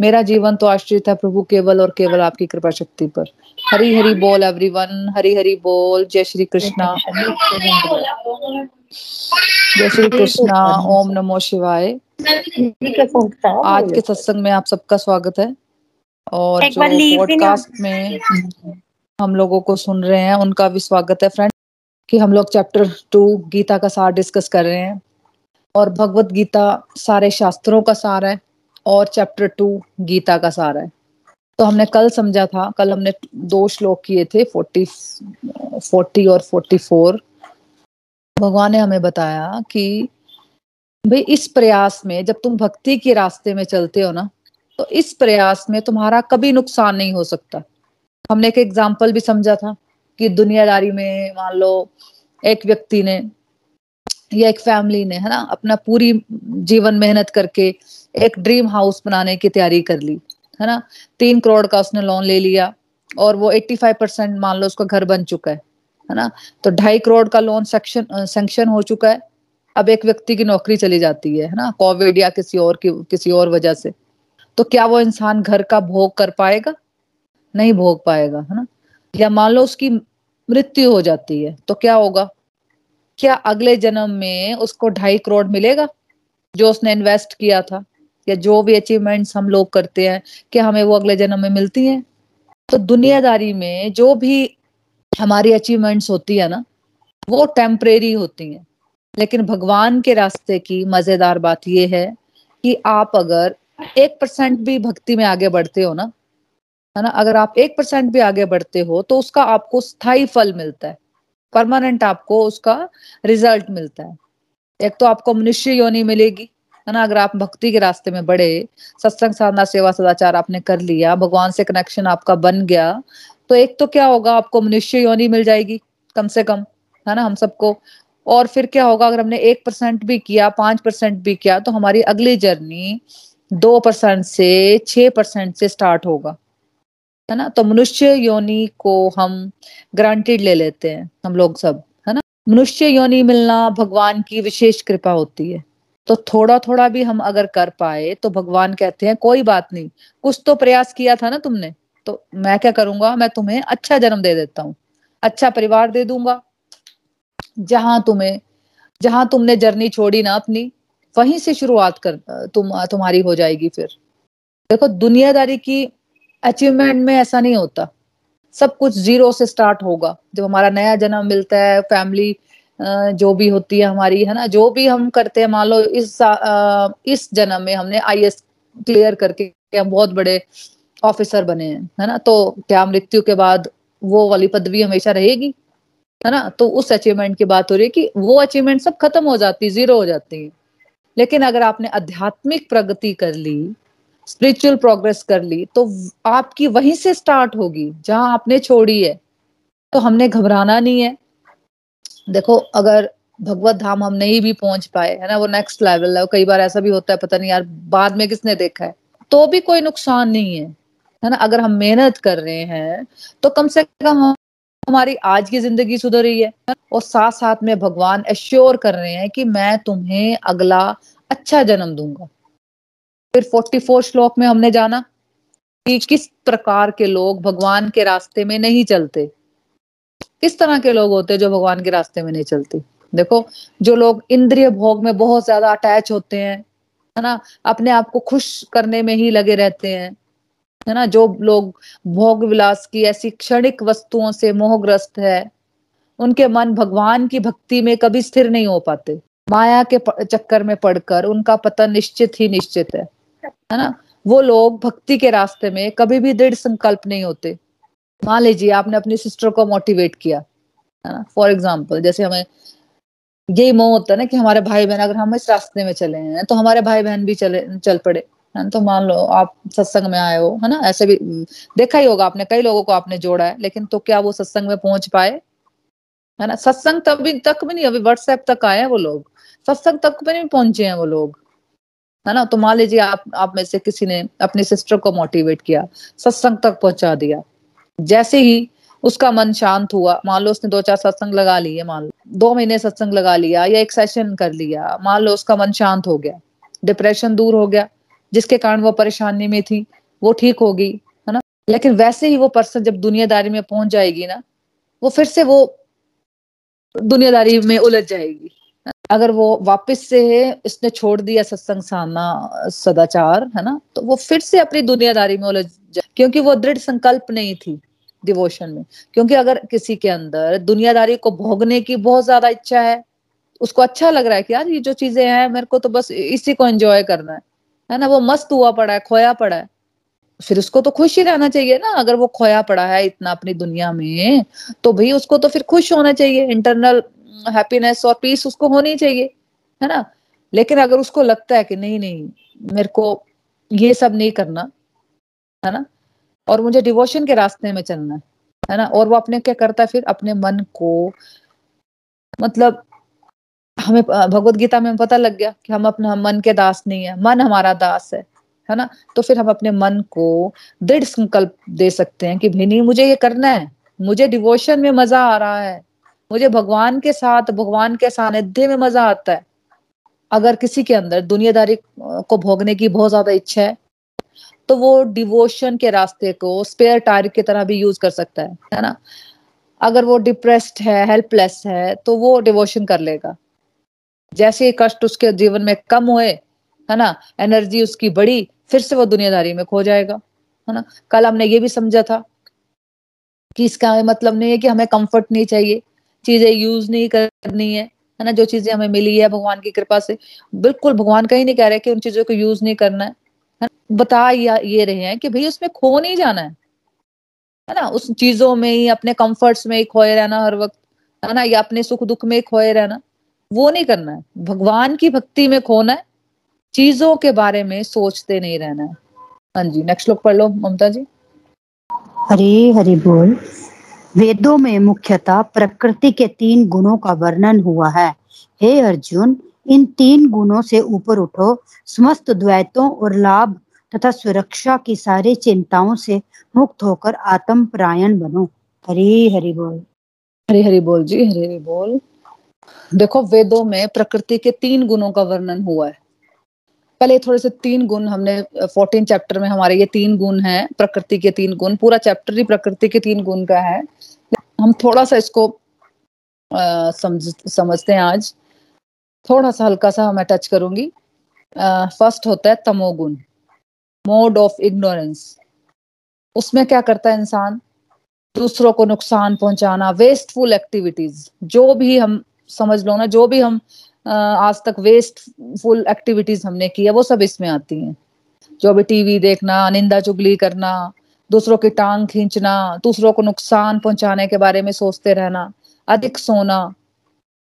मेरा जीवन तो आश्रित है प्रभु केवल और केवल आपकी कृपा शक्ति पर। हरी हरी बोल एवरीवन हरी हरी बोल। जय श्री कृष्णा। जय श्री कृष्णा। ओम नमो शिवाय। आज के सत्संग में आप सबका स्वागत है। और जो पॉडकास्ट में हम लोगों को सुन रहे हैं उनका भी स्वागत है। फ्रेंड कि हम लोग चैप्टर टू गीता का सार डिस्कस कर रहे हैं। और भगवत गीता सारे शास्त्रों का सार है। और चैप्टर टू गीता का सार है। तो हमने कल समझा था, कल हमने दो श्लोक किए थे फोर्टी फोर्टी और फोर्टी फोर भगवान ने हमें बताया कि भाई इस प्रयास में, जब तुम भक्ति के रास्ते में चलते हो ना तो इस प्रयास में तुम्हारा कभी नुकसान नहीं हो सकता। हमने एक एग्ज़ाम्पल भी समझा था कि दुनियादारी में मान लो एक व्यक्ति ने या एक फैमिली ने, है ना, अपना पूरी जीवन मेहनत करके एक ड्रीम हाउस बनाने की तैयारी कर ली, है ना? तीन करोड़ का उसने लोन ले लिया और वो एट्टी फाइव परसेंट मान लो उसका घर बन चुका है है ना? तो ढाई करोड़ का लोन सेक्शन सेंक्शन हो चुका है। अब एक व्यक्ति की नौकरी चली जाती है है ना? कोविड या किसी और की, किसी और वजह से। तो क्या वो इंसान घर का भोग कर पाएगा? नहीं भोग पाएगा, है ना? या मान लो उसकी मृत्यु हो जाती है तो क्या होगा? क्या अगले जन्म में उसको ढाई करोड़ मिलेगा जो उसने इन्वेस्ट किया था? या जो भी अचीवमेंट्स हम लोग करते हैं क्या हमें वो अगले जन्म में मिलती हैं। तो दुनियादारी में जो भी हमारी अचीवमेंट्स होती है ना, वो टेम्परेरी होती हैं। लेकिन भगवान के रास्ते की मज़ेदार बात यह है कि आप अगर एक परसेंट भी भक्ति में आगे बढ़ते हो ना, है ना, अगर आप एक परसेंट भी आगे बढ़ते हो तो उसका आपको स्थायी फल मिलता है। परमानेंट आपको उसका रिज़ल्ट मिलता है। एक तो आपको मनुष्य योनि मिलेगी है ना, अगर आप भक्ति के रास्ते में बढ़े सत्संग साधना, सेवा सदाचार आपने कर लिया, भगवान से कनेक्शन आपका बन गया तो एक तो क्या होगा, आपको मनुष्य योनि मिल जाएगी, कम से कम, है ना, हम सबको। और फिर क्या होगा, अगर हमने एक परसेंट भी किया, पाँच परसेंट भी किया तो हमारी अगली जर्नी दो परसेंट से छह परसेंट से स्टार्ट होगा, है ना। तो मनुष्य योनि को हम ग्रांटेड ले लेते हैं, हम लोग सब, है ना। मनुष्य योनि मिलना भगवान की विशेष कृपा होती है। तो थोड़ा थोड़ा भी हम अगर कर पाए तो भगवान कहते हैं, कोई बात नहीं, कुछ तो प्रयास किया था ना तुमने तो मैं क्या करूँगा? मैं तुम्हें अच्छा जन्म दे देता हूँ अच्छा परिवार दे दूँगा। जहाँ तुम्हें, जहाँ तुमने जर्नी छोड़ी ना अपनी, वहीं से शुरुआत कर, तुम, तुम्हारी हो जाएगी फिर। देखो, दुनियादारी की अचीवमेंट में ऐसा नहीं होता। सब कुछ ज़ीरो से स्टार्ट होगा। जब हमारा नया जन्म मिलता है फैमिली जो भी होती है हमारी, है ना? जो भी हम करते हैं, मान लो इस इस जन्म में हमने आई क्लियर करके हम बहुत बड़े ऑफिसर बने हैं, है ना? तो क्या मृत्यु के बाद वो वाली पदवी हमेशा रहेगी, है ना? तो उस अचीवमेंट की बात हो रही है कि वो अचीवमेंट सब खत्म हो जाती ज़ीरो हो जाती है। लेकिन अगर आपने आध्यात्मिक प्रगति कर ली स्पिरिचुअल प्रोग्रेस कर ली तो आपकी वहीं से स्टार्ट होगी, जहाँ आपने छोड़ी है। तो हमने घबराना नहीं है। देखो, अगर भगवत धाम हम नहीं भी पहुँच पाए, है ना, वो नेक्स्ट लेवल है कई बार ऐसा भी होता है, पता नहीं यार, बाद में किसने देखा है तो भी कोई नुकसान नहीं है है ना, अगर हम मेहनत कर रहे हैं तो कम से कम हम, हमारी आज की ज़िंदगी सुधर रही है, और साथ साथ में भगवान एश्योर कर रहे हैं कि मैं तुम्हें अगला अच्छा जन्म दूँगा। फिर फोर्टी फोर श्लोक में हमने जाना कि किस प्रकार के लोग भगवान के रास्ते में नहीं चलते। किस तरह के लोग होते हैं जो भगवान के रास्ते में नहीं चलते? देखो, जो लोग इंद्रिय भोग में बहुत ज़्यादा अटैच होते हैं, है ना, अपने आप को खुश करने में ही लगे रहते हैं, है ना, जो लोग भोग विलास की ऐसी क्षणिक वस्तुओं से मोहग्रस्त है, उनके मन भगवान की भक्ति में कभी स्थिर नहीं हो पाते। माया के चक्कर में पड़कर उनका पतन निश्चित ही निश्चित है है ना। वो लोग भक्ति के रास्ते में कभी भी दृढ़ संकल्प नहीं होते। मान लीजिए आपने अपनी सिस्टर को मोटिवेट किया, है ना? फॉर एग्ज़ाम्पल जैसे हमें यही मोह होता है ना कि हमारे भाई बहन अगर हम इस रास्ते में चले हैं तो हमारे भाई बहन भी चले, चल पड़े, है ना? तो मान लो आप सत्संग में आए हो, है ना? ऐसे भी देखा ही होगा आपने, कई लोगों को आपने जोड़ा है, लेकिन तो क्या वो सत्संग में पहुँच पाए? है ना? सत्संग तभी, तक भी नहीं, अभी व्हाट्सएप तक आए हैं वो लोग। सत्संग तक भी नहीं पहुँचे हैं वो लोग, है ना? तो मान लीजिए आप आप में से किसी ने अपनी सिस्टर को मोटिवेट किया, सत्संग तक पहुँचा दिया। जैसे ही उसका मन शांत हुआ, मान लो उसने दो चार सत्संग लगा लिए, मान लो, दो महीने सत्संग लगा लिया या एक सेशन कर लिया, मान लो उसका मन शांत हो गया डिप्रेशन दूर हो गया, जिसके कारण वो परेशानी में थी, वो ठीक होगी है ना? लेकिन वैसे ही वो पर्सन जब दुनियादारी में पहुँच जाएगी ना, वो फिर से वो दुनियादारी में उलझ जाएगी। अगर वो वापस से इसने छोड़ दिया सत्संग साना सदाचार, है ना? तो वो फिर से अपनी दुनियादारी में उलझ जाए क्योंकि वो दृढ़ संकल्प नहीं थी। डिवोशन में। क्योंकि अगर किसी के अंदर दुनियादारी को भोगने की बहुत ज़्यादा इच्छा है, उसको अच्छा लग रहा है कि यार ये जो चीज़ें हैं, मेरे को तो बस इसी को एंजॉय करना है। है ना? वो मस्त हुआ पड़ा है, खोया पड़ा है। फिर उसको तो खुश ही रहना चाहिए ना। अगर वो खोया पड़ा है इतना अपनी दुनिया में तो भाई उसको तो फिर खुश होना चाहिए। इंटरनल हैप्पीनेस और पीस उसको होनी चाहिए। है ना? लेकिन अगर उसको लगता है कि नहीं नहीं, मेरे को ये सब नहीं करना, है ना? और मुझे डिवोशन के रास्ते में चलना है है ना? और वो अपने क्या करता है फिर? अपने मन को मतलब हमें भगवत गीता में पता लग गया कि हम अपना मन के दास नहीं है, मन हमारा दास है है ना? तो फिर हम अपने मन को दृढ़ संकल्प दे सकते हैं कि भाई नहीं, मुझे ये करना है, मुझे डिवोशन में मज़ा आ रहा है, मुझे भगवान के साथ, भगवान के सानिध्य में मज़ा आता है। अगर किसी के अंदर दुनियादारी को भोगने की बहुत ज़्यादा इच्छा है तो वो डिवोशन के रास्ते को स्पेयर टायर की तरह भी यूज़ कर सकता है है ना? अगर वो डिप्रेस्ड है हेल्पलेस है तो वो डिवोशन कर लेगा। जैसे कष्ट उसके जीवन में कम हुए, है ना? एनर्जी उसकी बढ़ी फिर से वो दुनियादारी में खो जाएगा, है ना? कल हमने ये भी समझा था कि इसका मतलब नहीं है कि हमें कंफर्ट नहीं चाहिए, चीज़ें यूज़ नहीं करनी है है ना? जो चीज़ें हमें मिली है भगवान की कृपा से, बिल्कुल भगवान कहीं नहीं कह रहे कि उन चीज़ों को यूज़ नहीं करना है। बता ये रहे हैं कि भाई उसमें खो नहीं जाना है। है ना? उस चीज़ों में ही, अपने कंफर्ट्स में ही खोए रहना हर वक्त। है ना? या अपने सुख दुख में खोए रहना। वो नहीं करना है। भगवान की भक्ति में खोना है। चीज़ों के बारे में सोचते नहीं रहना है। हाँ जी नेक्स्ट लोग पढ़ लो, ममता जी। हरी हरी बोल। वेदों में मुख्यतः प्रकृति के तीन गुणों का वर्णन हुआ है। हे अर्जुन, इन तीन गुणों से ऊपर उठो। समस्त द्वैतों और लाभ तथा सुरक्षा की सारी चिंताओं से मुक्त होकर आत्म प्रायण बनो। हरी हरि बोल। हरी हरि बोल जी हरी हरी बोल। देखो वेदों में प्रकृति के तीन गुणों का वर्णन हुआ है। पहले थोड़े से तीन गुण हमने फोर्टीन चैप्टर में हमारे ये तीन गुण हैं प्रकृति के तीन गुण पूरा चैप्टर ही प्रकृति के तीन गुण का है। हम थोड़ा सा इसको आ, समझ समझते हैं आज। थोड़ा सा हल्का सा मैं टच करूँगी। फ़र्स्ट होता है तमोगुण। Mode of ignorance. उसमें क्या करता है इंसान? दूसरों को नुकसान पहुंचाना वेस्टफुल एक्टिविटीज़ जो भी हम, समझ लो ना, जो भी हम आज तक वेस्टफुल एक्टिविटीज़ हमने की है, वो सब इसमें आती हैं। जो भी टीवी देखना, निंदा चुगली करना, दूसरों की टांग खींचना, दूसरों को नुकसान पहुँचाने के बारे में सोचते रहना, अधिक सोना,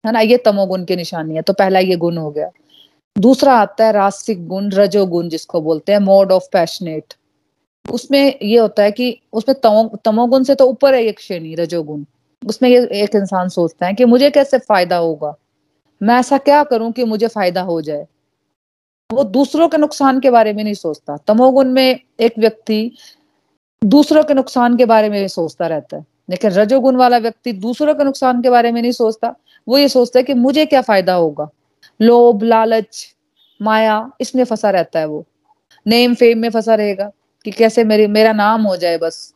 है ना? ये तमोगुण की निशानी है तो पहला ये गुण हो गया। दूसरा आता है रासिक गुण रजोगुण जिसको बोलते हैं, मोड ऑफ़ पैशनेट। उसमें ये होता है कि उसमें तमो तमोगुण से तो ऊपर है एक श्रेणी रजोगुण उसमें ये एक इंसान सोचता है कि मुझे कैसे फ़ायदा होगा? मैं ऐसा क्या करूँ कि मुझे फ़ायदा हो जाए? वो दूसरों के नुकसान के बारे में नहीं सोचता। तमोगुण में एक व्यक्ति दूसरों के नुकसान के बारे में सोचता रहता है। लेकिन रजोगुण वाला व्यक्ति दूसरों के नुकसान के बारे में नहीं सोचता। वो ये सोचता है कि मुझे क्या फ़ायदा होगा? लोभ, लालच, माया, इसमें फंसा रहता है वो। नेम फेम में फंसा रहेगा कि कैसे मेरे, मेरा नाम हो जाए बस।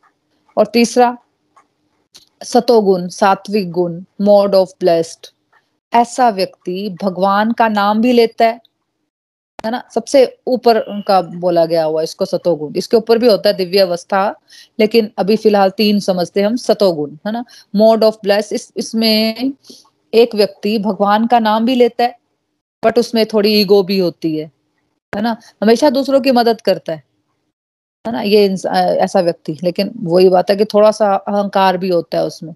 और तीसरा, सतोगुण, सात्विक गुण, मोड ऑफ़ ब्लेस्ड। ऐसा व्यक्ति भगवान का नाम भी लेता है है ना? सबसे ऊपर का बोला गया हुआ इसको सतोगुण। इसके ऊपर भी होता है दिव्य अवस्था, लेकिन अभी फ़िलहाल तीन समझते हैं हम, सतोगुण, है ना? मोड ऑफ़ ब्लेस इस, इसमें एक व्यक्ति भगवान का नाम भी लेता है बट उसमें थोड़ी ईगो भी होती है है ना? हमेशा दूसरों की मदद करता है है ना? ये ऐसा व्यक्ति, लेकिन वही बात है कि थोड़ा सा अहंकार भी होता है उसमें,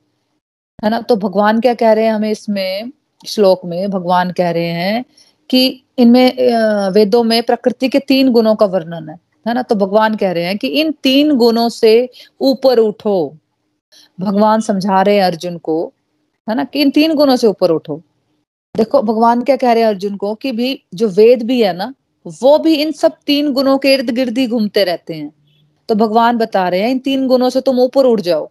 है ना? तो भगवान क्या कह रहे हैं हमें इसमें, श्लोक में, भगवान कह रहे हैं कि इनमें वेदों में प्रकृति के तीन गुणों का वर्णन है है ना? तो भगवान कह रहे हैं कि इन तीन गुणों से ऊपर उठो। भगवान समझा रहे हैं अर्जुन को, है ना? कि इन तीन गुणों से ऊपर उठो। देखो, भगवान क्या कह रहे हैं अर्जुन को कि भी जो वेद भी है ना, वो भी इन सब तीन गुणों के इर्द गिर्द ही घूमते रहते हैं। तो भगवान बता रहे हैं, इन तीन गुणों से तुम ऊपर उड़ जाओ।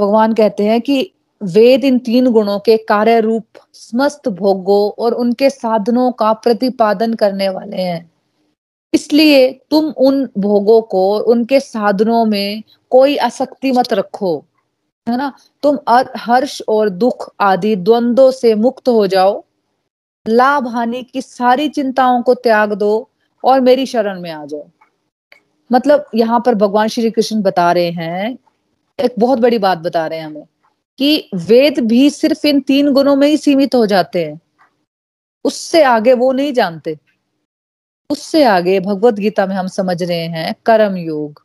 भगवान कहते हैं कि वेद इन तीन गुणों के कार्य रूप समस्त भोगों और उनके साधनों का प्रतिपादन करने वाले हैं। इसलिए तुम उन भोगों को उनके साधनों में कोई आसक्ति मत रखो। है ना? तुम हर्ष और दुख आदि द्वंद्वों से मुक्त हो जाओ। लाभ हानि की सारी चिंताओं को त्याग दो और मेरी शरण में आ जाओ। मतलब यहाँ पर भगवान श्री कृष्ण बता रहे हैं, एक बहुत बड़ी बात बता रहे हैं हमें, कि वेद भी सिर्फ़ इन तीन गुणों में ही सीमित हो जाते हैं। उससे आगे वो नहीं जानते। उससे आगे भगवत गीता में हम समझ रहे हैं, कर्म योग।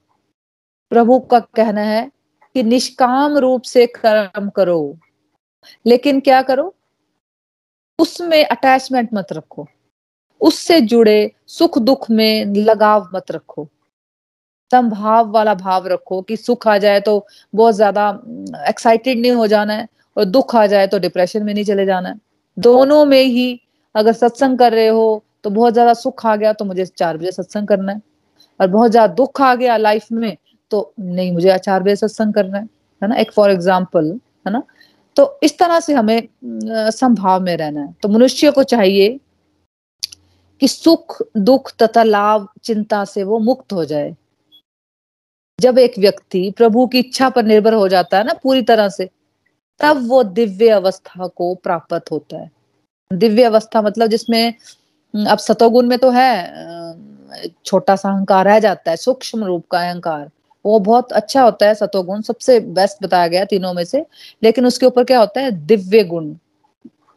प्रभु का कहना है कि निष्काम रूप से कर्म करो। लेकिन क्या करो? उसमें अटैचमेंट मत रखो। उससे जुड़े सुख दुख में लगाव मत रखो। संभाव वाला भाव रखो कि सुख आ जाए तो बहुत ज़्यादा एक्साइटेड नहीं हो जाना है और दुख आ जाए तो डिप्रेशन में नहीं चले जाना है। दोनों में ही अगर सत्संग कर रहे हो तो बहुत ज़्यादा सुख आ गया तो मुझे चार बजे सत्संग करना है। और बहुत ज़्यादा दुख आ गया लाइफ में तो नहीं, मुझे चार बजे सत्संग करना है है ना? एक फॉर एग्ज़ाम्पल है ना? तो इस तरह से हमें संभाव में रहना है। तो मनुष्य को चाहिए कि सुख, दुख तथा लाभ, चिंता से वो मुक्त हो जाए। जब एक व्यक्ति प्रभु की इच्छा पर निर्भर हो जाता है ना, पूरी तरह से, तब वो दिव्य अवस्था को प्राप्त होता है। दिव्य अवस्था मतलब जिसमें अब सतोगुण में तो है छोटा सा अहंकार रह जाता है, सूक्ष्म रूप का अहंकार। वो बहुत अच्छा होता है सतोगुण सबसे बेस्ट बताया गया तीनों में से। लेकिन उसके ऊपर क्या होता है? दिव्य गुण।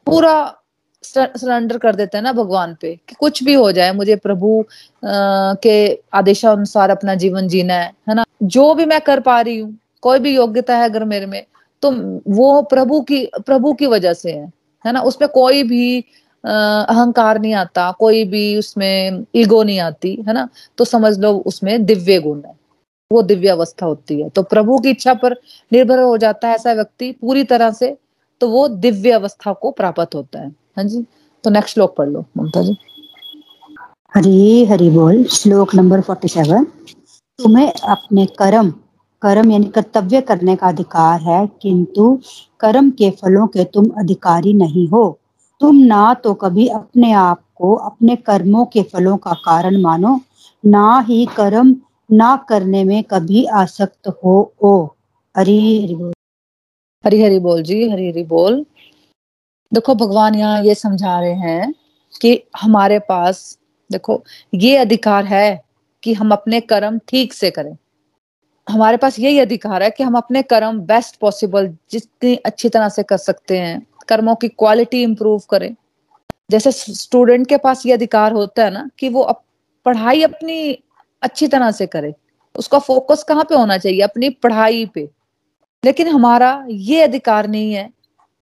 पूरा सरेंडर कर देते हैं ना भगवान पे कि कुछ भी हो जाए मुझे प्रभु आ, के आदेशानुसार अपना जीवन जीना है है ना? जो भी मैं कर पा रही हूँ कोई भी योग्यता है अगर मेरे में तो वो प्रभु की प्रभु की वजह से है है ना? उसमें कोई भी अहंकार नहीं आता कोई भी उसमें ईगो नहीं आती है ना? तो समझ लो उसमें दिव्य गुण है। वो दिव्य अवस्था होती है। तो प्रभु की इच्छा पर निर्भर हो जाता है ऐसा व्यक्ति पूरी तरह से तो वो दिव्य अवस्था को प्राप्त होता है। हाँ जी तो नेक्स्ट श्लोक पढ़ लो, ममता जी। हरी, हरि बोल, श्लोक नंबर फोर्टी सेवन तुम्हें अपने कर्म कर्म यानी कर्तव्य करने का अधिकार है, किंतु कर्म के फलों के तुम अधिकारी नहीं हो। तुम ना तो कभी अपने आप को अपने कर्मों के फलों का कारण मानो, ना ही कर्म ना करने में कभी आसक्त हो ओ। हरी हरि बोल। हरी हरि बोल जी हरी हरि बोल। देखो भगवान यहाँ ये समझा रहे हैं कि हमारे पास देखो ये अधिकार है कि हम अपने कर्म ठीक से करें। हमारे पास यही अधिकार है कि हम अपने कर्म बेस्ट पॉसिबल जितनी अच्छी तरह से कर सकते हैं कर्मों की क्वालिटी इंप्रूव करें। जैसे स्टूडेंट के पास ये अधिकार होता है ना कि वो अप, पढ़ाई अपनी अच्छी तरह से करे। उसका फोकस कहाँ पे होना चाहिए? अपनी पढ़ाई पे। लेकिन हमारा ये अधिकार नहीं है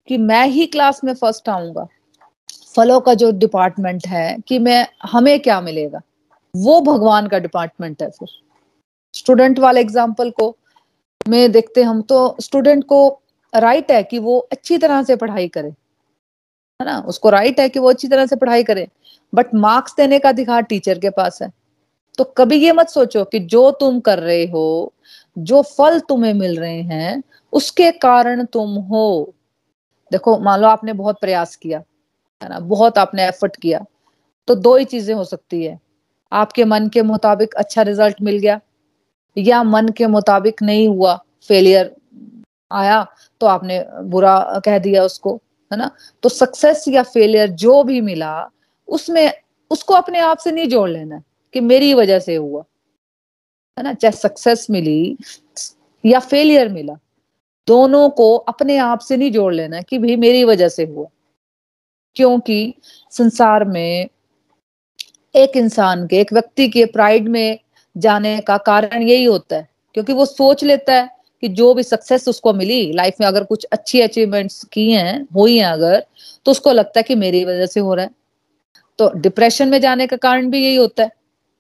कि मैं ही क्लास में फ़र्स्ट आऊँगा। फलों का जो डिपार्टमेंट है कि मैं, हमें क्या मिलेगा? वो भगवान का डिपार्टमेंट है फिर। स्टूडेंट वाले एग्ज़ाम्पल को में देखते हम तो स्टूडेंट को राइट है कि वो अच्छी तरह से पढ़ाई करे। है ना? उसको राइट है कि वो अच्छी तरह से पढ़ाई करे। बट मार्क्स देने का अधिकार टीचर के पास है। तो कभी ये मत सोचो कि जो तुम कर रहे हो, जो फल तुम्हें मिल रहे हैं, उसके कारण तुम हो। देखो, मान लो आपने बहुत प्रयास किया, है ना? बहुत आपने एफर्ट किया तो दो ही चीज़ें हो सकती है। आपके मन के मुताबिक अच्छा रिज़ल्ट मिल गया, या मन के मुताबिक नहीं हुआ फेलियर आया तो आपने बुरा कह दिया उसको, है ना? तो सक्सेस या फेलियर जो भी मिला, उसमें, उसको अपने आप से नहीं जोड़ लेना कि मेरी वजह से हुआ। है ना? चाहे सक्सेस मिली या फेलियर मिला, दोनों को अपने आप से नहीं जोड़ लेना कि भाई मेरी वजह से हुआ। क्योंकि संसार में एक इंसान के, एक व्यक्ति के प्राइड में जाने का कारण यही होता है। क्योंकि वो सोच लेता है कि जो भी सक्सेस उसको मिली लाइफ में अगर कुछ अच्छी अचीवमेंट्स की हैं, हुई हैं अगर तो उसको लगता है कि मेरी वजह से हो रहा है। तो डिप्रेशन में जाने का कारण भी यही होता है।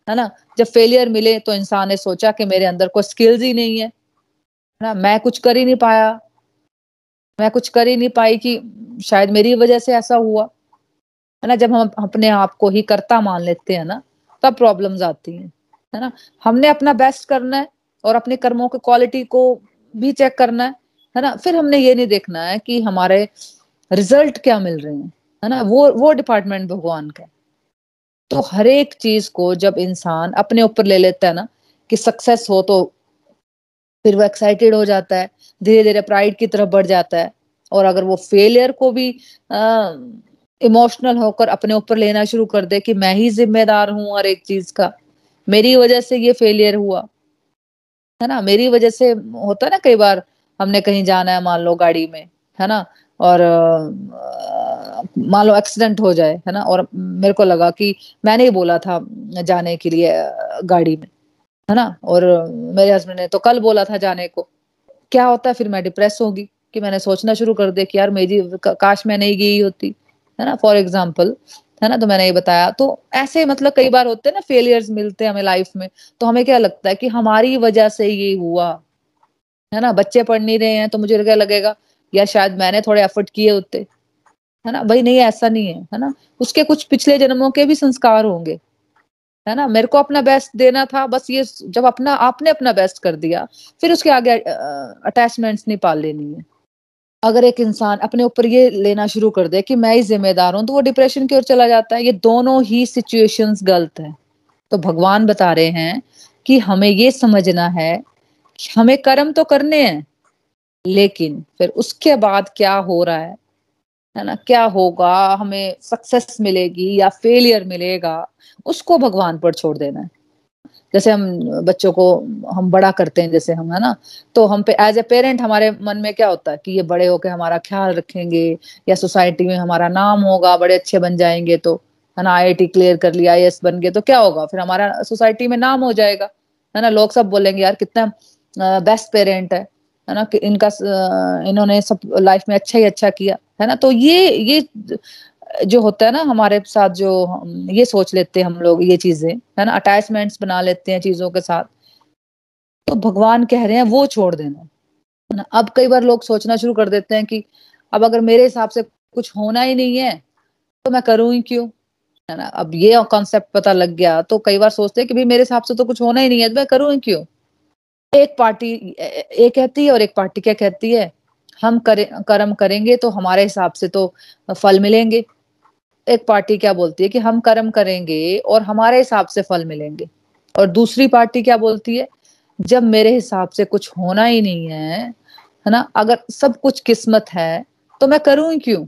है ना? जब फेलियर मिले तो इंसान ने सोचा कि मेरे अंदर कोई स्किल्स ही नहीं है। ना? मैं कुछ कर ही नहीं पाया। मैं कुछ कर ही नहीं पाई कि शायद मेरी वजह से ऐसा हुआ। है ना? जब हम अपने आप को ही करता मान लेते हैं ना, तब प्रॉब्लम्स आती हैं। है ना? हमने अपना बेस्ट करना है और अपने कर्मों की क्वालिटी को भी चेक करना है। है ना? फिर हमने ये नहीं देखना है कि हमारे रिज़ल्ट क्या मिल रहे हैं। है ना? वो वो डिपार्टमेंट भगवान का तो हर एक चीज़ को जब इंसान अपने ऊपर ले लेता है ना, कि सक्सेस हो तो फिर वो एक्साइटेड हो जाता है धीरे धीरे प्राइड की तरफ़ बढ़ जाता है। और अगर वो फेलियर को भी इमोशनल होकर अपने ऊपर लेना शुरू कर दे कि मैं ही जिम्मेदार हूँ हर एक चीज़ का, मेरी वजह से ये फेलियर हुआ। है ना? मेरी वजह से होता है ना कई बार, हमने कहीं जाना है, मान लो गाड़ी में, है ना? और मान लो एक्सीडेंट हो जाए, है ना? और मेरे को लगा कि मैंने ही बोला था जाने के लिए गाड़ी में, है ना? और मेरे हस्बैंड ने तो कल बोला था जाने को। क्या होता है? फिर मैं डिप्रेस होगी कि मैंने सोचना शुरू कर दिया कि यार मेरी काश मैं नहीं गई होती, है ना? फॉर एग्ज़ाम्पल है ना? तो मैंने ये बताया। तो ऐसे मतलब कई बार होते हैं ना फेलियर्स मिलते हैं हमें लाइफ में। तो हमें क्या लगता है कि हमारी वजह से ये हुआ, है ना? बच्चे पढ़ नहीं रहे हैं तो मुझे क्या लगेगा या शायद मैंने थोड़े एफर्ट किए होते। है ना? भाई नहीं, ऐसा नहीं है है ना? उसके कुछ पिछले जन्मों के भी संस्कार होंगे। है ना? मेरे को अपना बेस्ट देना था, बस ये जब अपना, आपने अपना बेस्ट कर दिया, फिर उसके आगे अटैचमेंट्स नहीं पाल लेनी है। अगर एक इंसान अपने ऊपर ये लेना शुरू कर दे कि मैं ही जिम्मेदार हूँ तो वो डिप्रेशन की ओर चला जाता है। ये दोनों ही सिचुएशंस गलत है। तो भगवान बता रहे हैं कि हमें ये समझना है हमें कर्म तो करने हैं लेकिन फिर उसके बाद क्या हो रहा है? है ना? क्या होगा? हमें सक्सेस मिलेगी या फेलियर मिलेगा? उसको भगवान पर छोड़ देना है। जैसे हम बच्चों को हम बड़ा करते हैं, जैसे हम, है ना? तो हम पे एज ए पेरेंट हमारे मन में क्या होता है कि ये बड़े होके हमारा ख्याल रखेंगे या सोसाइटी में हमारा नाम होगा, बड़े अच्छे बन जाएँगे तो है ना? आई क्लियर कर लिया आई बन गए तो क्या होगा? फिर हमारा सोसाइटी में नाम हो जाएगा। है ना? लोग सब बोलेंगे, यार कितना बेस्ट पेरेंट है। है ना, कि इनका इन्होंने सब लाइफ में अच्छा ही अच्छा किया, है ना? तो ये ये जो होता है ना, हमारे साथ जो ये सोच लेते हैं हम लोग, ये चीज़ें, है ना? अटैचमेंट्स बना लेते हैं चीज़ों के साथ। तो भगवान कह रहे हैं, वो छोड़ देना, है ना? अब कई बार लोग सोचना शुरू कर देते हैं कि, अब अगर मेरे हिसाब से कुछ होना ही नहीं है तो मैं करूँ ही क्यों? है ना? अब ये कॉन्सेप्ट पता लग गया तो कई बार सोचते हैं कि भाई मेरे हिसाब से तो कुछ होना ही नहीं है तो मैं करूँ ही क्यों? एक पार्टी ये कहती है और एक पार्टी क्या कहती है? हम करें, कर्म करेंगे तो हमारे हिसाब से तो फल मिलेंगे। एक पार्टी क्या बोलती है कि हम कर्म करेंगे और हमारे हिसाब से फल मिलेंगे। और दूसरी पार्टी क्या बोलती है? जब मेरे हिसाब से कुछ होना ही नहीं है है ना? अगर सब कुछ किस्मत है तो मैं करूँ ही क्यों?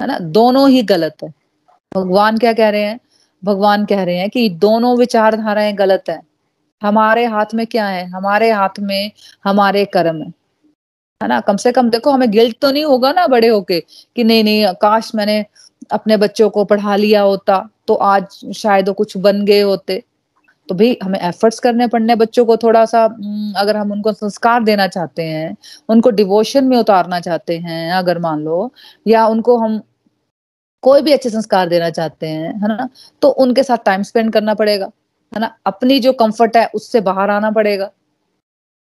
है ना? दोनों ही गलत है। भगवान क्या कह रहे हैं? भगवान कह रहे हैं कि दोनों विचारधाराएँ गलत है। हमारे हाथ में क्या है? हमारे हाथ में हमारे कर्म है। है ना? कम से कम देखो, हमें गिल्ट तो नहीं होगा ना बड़े होके कि नहीं नहीं, काश मैंने अपने बच्चों को पढ़ा लिया होता तो आज शायद वो कुछ बन गए होते। तो भाई, हमें एफर्ट्स करने पड़ने बच्चों को थोड़ा सा अगर हम उनको संस्कार देना चाहते हैं, उनको डिवोशन में उतारना चाहते हैं, अगर मान लो, या उनको हम कोई भी अच्छे संस्कार देना चाहते हैं, है ना? तो उनके साथ टाइम स्पेंड करना पड़ेगा। है ना? अपनी जो कंफर्ट है उससे बाहर आना पड़ेगा।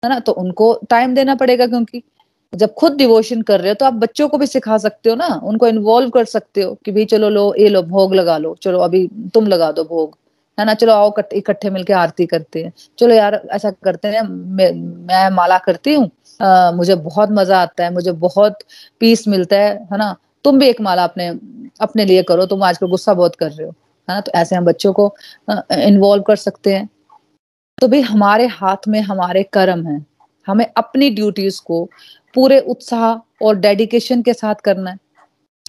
है ना? तो उनको टाइम देना पड़ेगा क्योंकि जब खुद डिवोशन कर रहे हो तो आप बच्चों को भी सिखा सकते हो ना? उनको इन्वॉल्व कर सकते हो कि भाई चलो लो ये लो भोग लगा लो। चलो अभी तुम लगा दो भोग। है ना? चलो आओ इकट्ठे मिलके आरती करते हैं। चलो यार ऐसा करते हैं मैं, मैं माला करती हूँ। मुझे बहुत मज़ा आता है मुझे बहुत पीस मिलता है। है ना? तुम भी एक माला अपने अपने लिए करो तुम आजकल गुस्सा बहुत कर रहे हो। है ना तो ऐसे हम बच्चों को इन्वॉल्व कर सकते हैं। तो भाई, हमारे हाथ में हमारे कर्म है। हमें अपनी ड्यूटीज़ को पूरे उत्साह और डेडिकेशन के साथ करना है।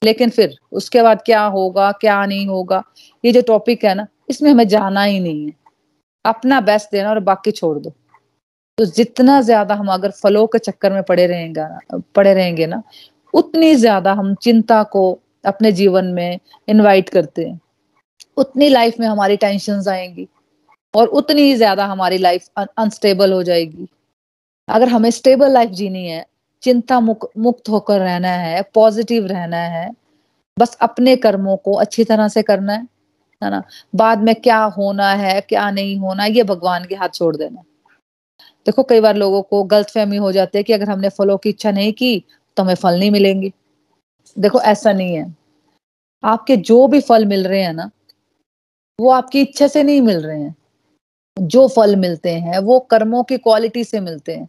लेकिन फिर उसके बाद क्या होगा, क्या नहीं होगा, ये जो टॉपिक है ना, इसमें हमें जाना ही नहीं है। अपना बेस्ट देना और बाकी छोड़ दो। तो जितना ज़्यादा हम अगर फलों के चक्कर में पड़े रहेंगे पड़े रहेंगे ना, उतनी ज़्यादा हम चिंता को अपने जीवन में इनवाइट करते हैं। उतनी लाइफ में हमारी टेंशन आएँगी और उतनी ही ज़्यादा हमारी लाइफ अनस्टेबल हो जाएगी। अगर हमें स्टेबल लाइफ जीनी है चिंता मुक, मुक्त होकर रहना है पॉजिटिव रहना है बस अपने कर्मों को अच्छी तरह से करना है है ना? बाद में क्या होना है क्या नहीं होना ये भगवान के हाथ छोड़ देना। देखो कई बार लोगों को गलत फहमी हो जाती है कि अगर हमने फलों की इच्छा नहीं की तो हमें फल नहीं मिलेंगे। देखो ऐसा नहीं है। आपके जो भी फल मिल रहे हैं ना वो आपकी इच्छा से नहीं मिल रहे हैं। जो फल मिलते हैं, वो कर्मों की क्वालिटी से मिलते हैं।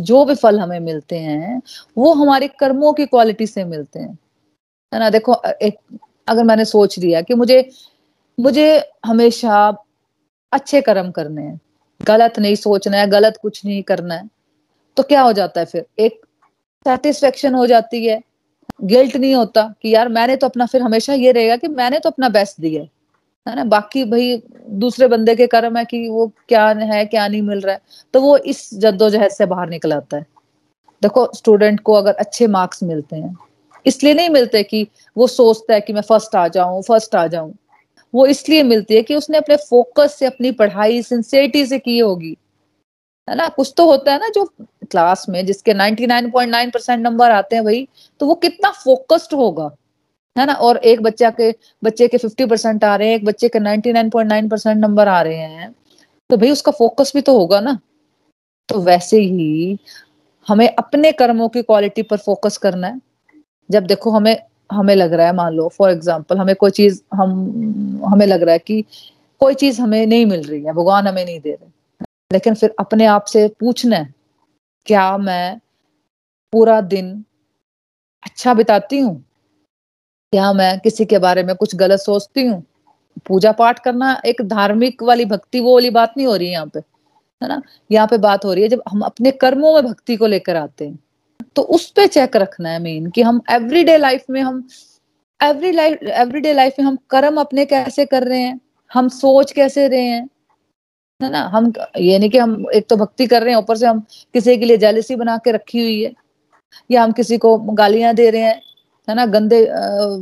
जो भी फल हमें मिलते हैं, वो हमारे कर्मों की क्वालिटी से मिलते हैं। है ना? देखो एक, अगर मैंने सोच लिया कि मुझे मुझे हमेशा अच्छे कर्म करने हैं, गलत नहीं सोचना है, गलत कुछ नहीं करना है तो क्या हो जाता है फिर? एक सेटिस्फेक्शन हो जाती है। गिल्ट नहीं होता कि यार मैंने तो अपना, फिर हमेशा ये रहेगा कि मैंने तो अपना बेस्ट दिया है ना? बाकी भाई दूसरे बंदे के कर्म है कि वो क्या है, क्या नहीं मिल रहा है। तो वो इस जद्दोजहद से बाहर निकल आता है। देखो स्टूडेंट को अगर अच्छे मार्क्स मिलते हैं, इसलिए नहीं मिलते कि वो सोचता है कि मैं फ़र्स्ट आ जाऊँ फ़र्स्ट आ जाऊँ। वो इसलिए मिलती है कि उसने अपने फोकस से, अपनी पढ़ाई सिंसियरिटी से की होगी। है ना? कुछ तो होता है ना जो क्लास में जिसके 99.9 परसेंट नंबर आते हैं भाई तो वो कितना फोकस्ड होगा। है ना? और एक बच्चा के, बच्चे के 50 परसेंट आ रहे हैं, एक बच्चे के 99.9 परसेंट नंबर आ रहे हैं। तो भाई उसका फोकस भी तो होगा ना। तो वैसे ही हमें अपने कर्मों की क्वालिटी पर फोकस करना है। जब देखो हमें हमें लग रहा है, मान लो फॉर एग्ज़ाम्पल हमें कोई चीज़, हम, हमें लग रहा है कि कोई चीज़ हमें नहीं मिल रही है, भगवान हमें नहीं दे रहे। लेकिन फिर अपने आप से पूछना है, क्या मैं पूरा दिन अच्छा बिताती हूँ? क्या मैं किसी के बारे में कुछ गलत सोचती हूँ? पूजा पाठ करना एक धार्मिक वाली भक्ति, वो वाली बात नहीं हो रही है यहाँ पे, है ना? यहाँ पे बात हो रही है जब हम अपने कर्मों में भक्ति को लेकर आते हैं तो उस पे चेक रखना है मेन कि हम एवरीडे लाइफ में हम एवरी लाइफ एवरीडे लाइफ में हम कर्म अपने कैसे कर रहे हैं? हम सोच कैसे रहे हैं? है ना? हम, ये नहीं कि हम एक तो भक्ति कर रहे हैं, ऊपर से हम किसी के लिए जेलिसी बना के रखी हुई है, या हम किसी को गालियाँ दे रहे हैं है ना, गंदे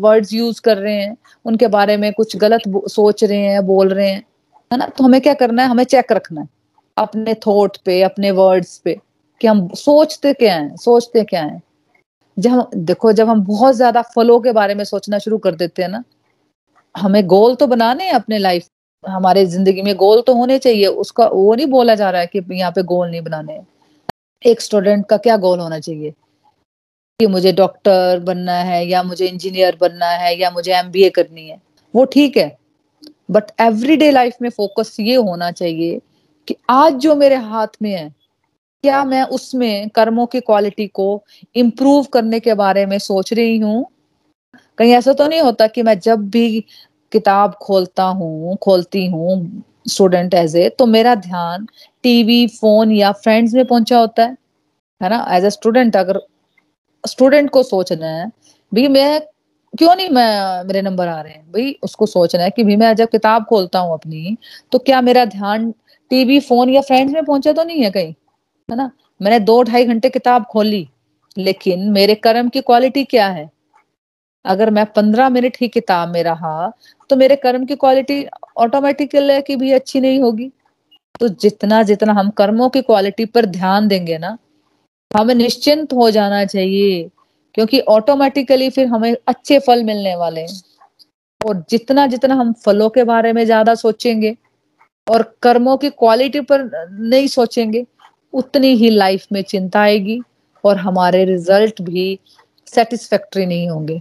वर्ड्स यूज़ कर रहे हैं, उनके बारे में कुछ गलत सोच रहे हैं बोल रहे हैं, है ना? तो हमें क्या करना है? हमें चेक रखना है, अपने थॉट पे, अपने वर्ड्स पे, कि हम सोचते क्या हैं, सोचते क्या हैं? जब देखो, जब हम बहुत ज़्यादा फलों के बारे में सोचना शुरू कर देते हैं ना, हमें गोल तो बनाने हैं अपने लाइफ हमारे ज़िंदगी में गोल तो होने चाहिए, उसका वो नहीं बोला जा रहा है कि यहाँ पे गोल नहीं बनाने एक स्टूडेंट का क्या गोल होना चाहिए? कि मुझे डॉक्टर बनना है या मुझे इंजीनियर बनना है या मुझे एमबीए करनी है, वो ठीक है। बट एवरीडे लाइफ में फोकस ये होना चाहिए कि आज जो मेरे हाथ में है, क्या मैं उसमें कर्मों की क्वालिटी को इम्प्रूव करने के बारे में सोच रही हूँ? कहीं ऐसा तो नहीं होता कि मैं जब भी किताब खोलता हूँ, खोलती हूँ स्टूडेंट एज ए तो मेरा ध्यान टीवी फ़ोन या फ्रेंड्स में पहुँचा होता है। है ना? एज ए स्टूडेंट अगर स्टूडेंट को सोचना है, भाई मैं क्यों नहीं मैं, मेरे नंबर आ रहे हैं? भाई उसको सोचना है कि भाई मैं जब किताब खोलता हूँ अपनी तो क्या मेरा ध्यान टीवी फ़ोन या फ्रेंड्स में पहुँचा तो नहीं है कहीं? है ना? मैंने दो ढाई घंटे किताब खोली, लेकिन मेरे कर्म की क्वालिटी क्या है? अगर मैं पंद्रह मिनट ही किताब में रहा तो मेरे कर्म की क्वालिटी ऑटोमेटिकली की भी अच्छी नहीं होगी? तो जितना जितना हम कर्मों की क्वालिटी पर ध्यान देंगे ना हमें निश्चिंत हो जाना चाहिए, क्योंकि ऑटोमेटिकली फिर हमें अच्छे फल मिलने वाले हैं। और जितना जितना हम फलों के बारे में ज़्यादा सोचेंगे और कर्मों की क्वालिटी पर नहीं सोचेंगे, उतनी ही लाइफ में चिंता आएगी और हमारे रिज़ल्ट भी सेटिस्फैक्ट्री नहीं होंगे।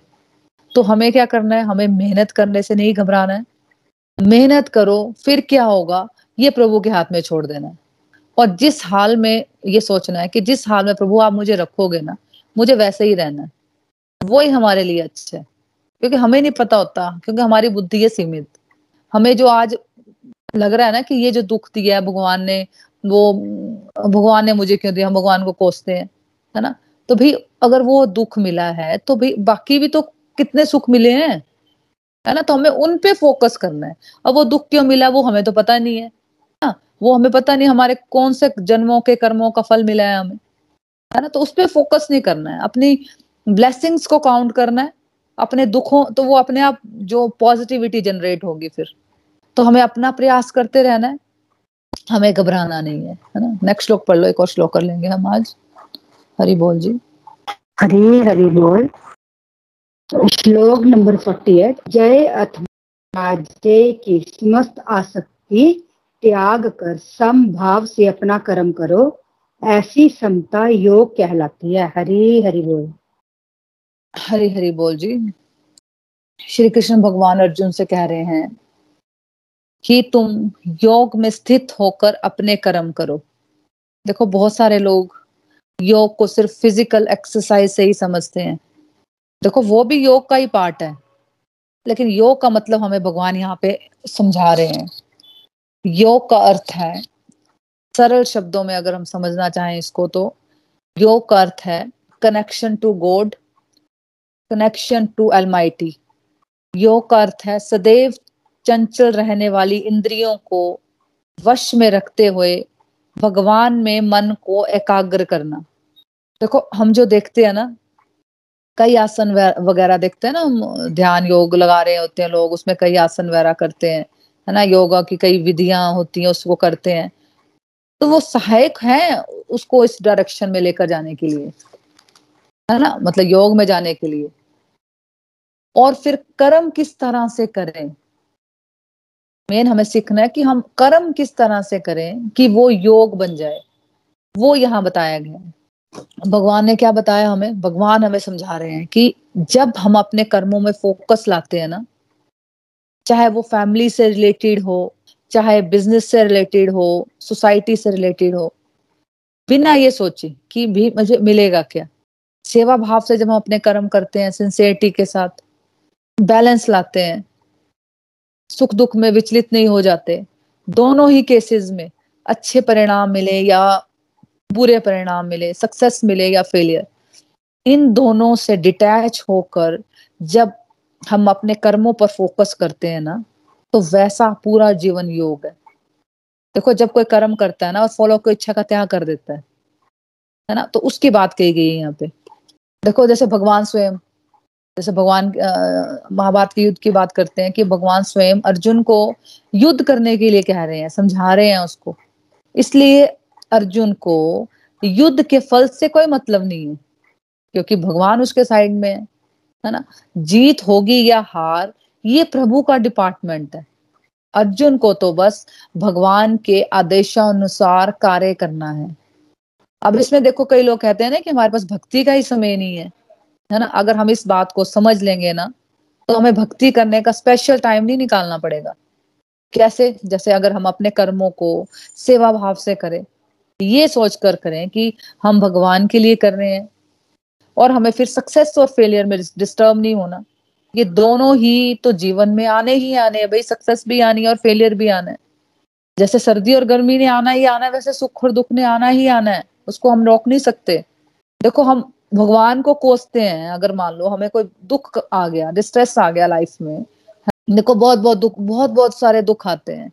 तो हमें क्या करना है? हमें मेहनत करने से नहीं घबराना है। मेहनत करो, फिर क्या होगा? ये प्रभु के हाथ में छोड़ देना है। और जिस हाल में ये सोचना है कि जिस हाल में प्रभु आप मुझे रखोगे ना, मुझे वैसे ही रहना है। वो ही हमारे लिए अच्छा है। क्योंकि हमें नहीं पता होता, क्योंकि हमारी बुद्धि है सीमित। हमें जो आज लग रहा है ना कि ये जो दुख दिया है भगवान ने, वो, भगवान ने मुझे क्यों दिया, हम भगवान को कोसते हैं, है ना? तो भाई अगर वो दुख मिला है तो भाई बाकी भी तो कितने सुख मिले हैं? है ना? तो हमें उन पे फोकस करना है। अब वो दुख क्यों मिला, वो हमें तो पता नहीं है। ना वो हमें पता नहीं हमारे कौन से जन्मों के कर्मों का फल मिला है हमें। है ना? तो उस पर फोकस नहीं करना है। अपनी ब्लेसिंग्स को काउंट करना है। अपने दुखों तो वो अपने आप जो पॉजिटिविटी जनरेट होगी फिर। तो हमें अपना प्रयास करते रहना है। हमें घबराना नहीं है है ना? नेक्स्ट श्लोक पढ़ लो, एक और श्लोक कर लेंगे हम आज। हरि बोल जी। हरी, हरि बोल। श्लोक नंबर फोर्टी एट जय अथ की समस्त आसक्ति त्याग कर, समभाव से अपना कर्म करो। ऐसी समता योग कहलाती है। हरी हरि बोल। हरी हरि बोल जी। श्री कृष्ण भगवान अर्जुन से कह रहे हैं कि तुम योग में स्थित होकर अपने कर्म करो। देखो, बहुत सारे लोग योग को सिर्फ़ फ़िज़िकल एक्सरसाइज से ही समझते हैं। देखो, वो भी योग का ही पार्ट है। लेकिन योग का मतलब हमें भगवान यहाँ पे समझा रहे हैं। योग का अर्थ है। सरल शब्दों में अगर हम समझना चाहें इसको तो योग का अर्थ है connection to God connection to almighty योग का अर्थ है सदैव चंचल रहने वाली इंद्रियों को वश में रखते हुए भगवान में मन को एकाग्र करना। देखो, हम जो देखते हैं ना, कई आसन वगैरह देखते हैं ना हम, ध्यान योग लगा रहे होते हैं लोग, उसमें कई आसन वगैरह करते हैं। है ना, योगा की कई विधियाँ होती हैं, उसको करते हैं। तो वो सहायक है उसको इस डायरेक्शन में लेकर जाने के लिए, है ना? मतलब योग में जाने के लिए। और फिर कर्म किस तरह से करें? मेन हमें सीखना है कि हम कर्म किस तरह से करें कि वो योग बन जाए। वो यहाँ बताया गया है। भगवान ने क्या बताया हमें? भगवान हमें समझा रहे हैं कि जब हम अपने कर्मों में फोकस लाते हैं ना चाहे वो फैमिली से रिलेटेड हो, चाहे बिज़नेस से रिलेटेड हो सोसाइटी से रिलेटेड हो, बिना ये सोचे कि भी मुझे मिलेगा क्या। सेवा भाव से जब हम अपने कर्म करते हैं सिंसियरिटी के साथ बैलेंस लाते हैं, सुख दुख में विचलित नहीं हो जाते, दोनों ही केसेस में अच्छे परिणाम मिले या बुरे परिणाम मिले सक्सेस मिले या फेलियर इन दोनों से डिटैच होकर जब हम अपने कर्मों पर फोकस करते हैं ना तो वैसा पूरा जीवन योग है। देखो, जब कोई कर्म करता है ना और फॉलो को इच्छा का त्याग कर देता है है ना तो उसकी बात कही गई है यहाँ पे। देखो, जैसे भगवान स्वयं, जैसे भगवान महाभारत के युद्ध की बात करते हैं कि भगवान स्वयं अर्जुन को युद्ध करने के लिए कह रहे हैं, समझा रहे हैं उसको। इसलिए अर्जुन को युद्ध के फल से कोई मतलब नहीं है, क्योंकि भगवान उसके साइड में है। है ना? जीत होगी या हार, ये प्रभु का डिपार्टमेंट है। अर्जुन को तो बस भगवान के आदेशानुसार कार्य करना है। अब इसमें देखो, कई लोग कहते हैं ना कि हमारे पास भक्ति का ही समय नहीं है है ना? अगर हम इस बात को समझ लेंगे ना तो हमें भक्ति करने का स्पेशल टाइम नहीं निकालना पड़ेगा। कैसे? जैसे अगर हम अपने कर्मों को सेवा भाव से करें, ये सोच कर करें कि हम भगवान के लिए कर रहे हैं। और हमें फिर सक्सेस और फेलियर में डिस्टर्ब नहीं होना। ये दोनों ही तो जीवन में आने ही आने हैं भाई। सक्सेस भी आनी है और फेलियर भी आना है। जैसे सर्दी और गर्मी ने आना ही आना है, वैसे सुख और दुख ने आना ही आना है। उसको हम रोक नहीं सकते। देखो, हम भगवान को कोसते हैं। अगर मान लो हमें कोई दुख आ गया डिस्ट्रेस आ गया लाइफ में, देखो, बहुत बहुत दुख, बहुत बहुत सारे दुख आते हैं।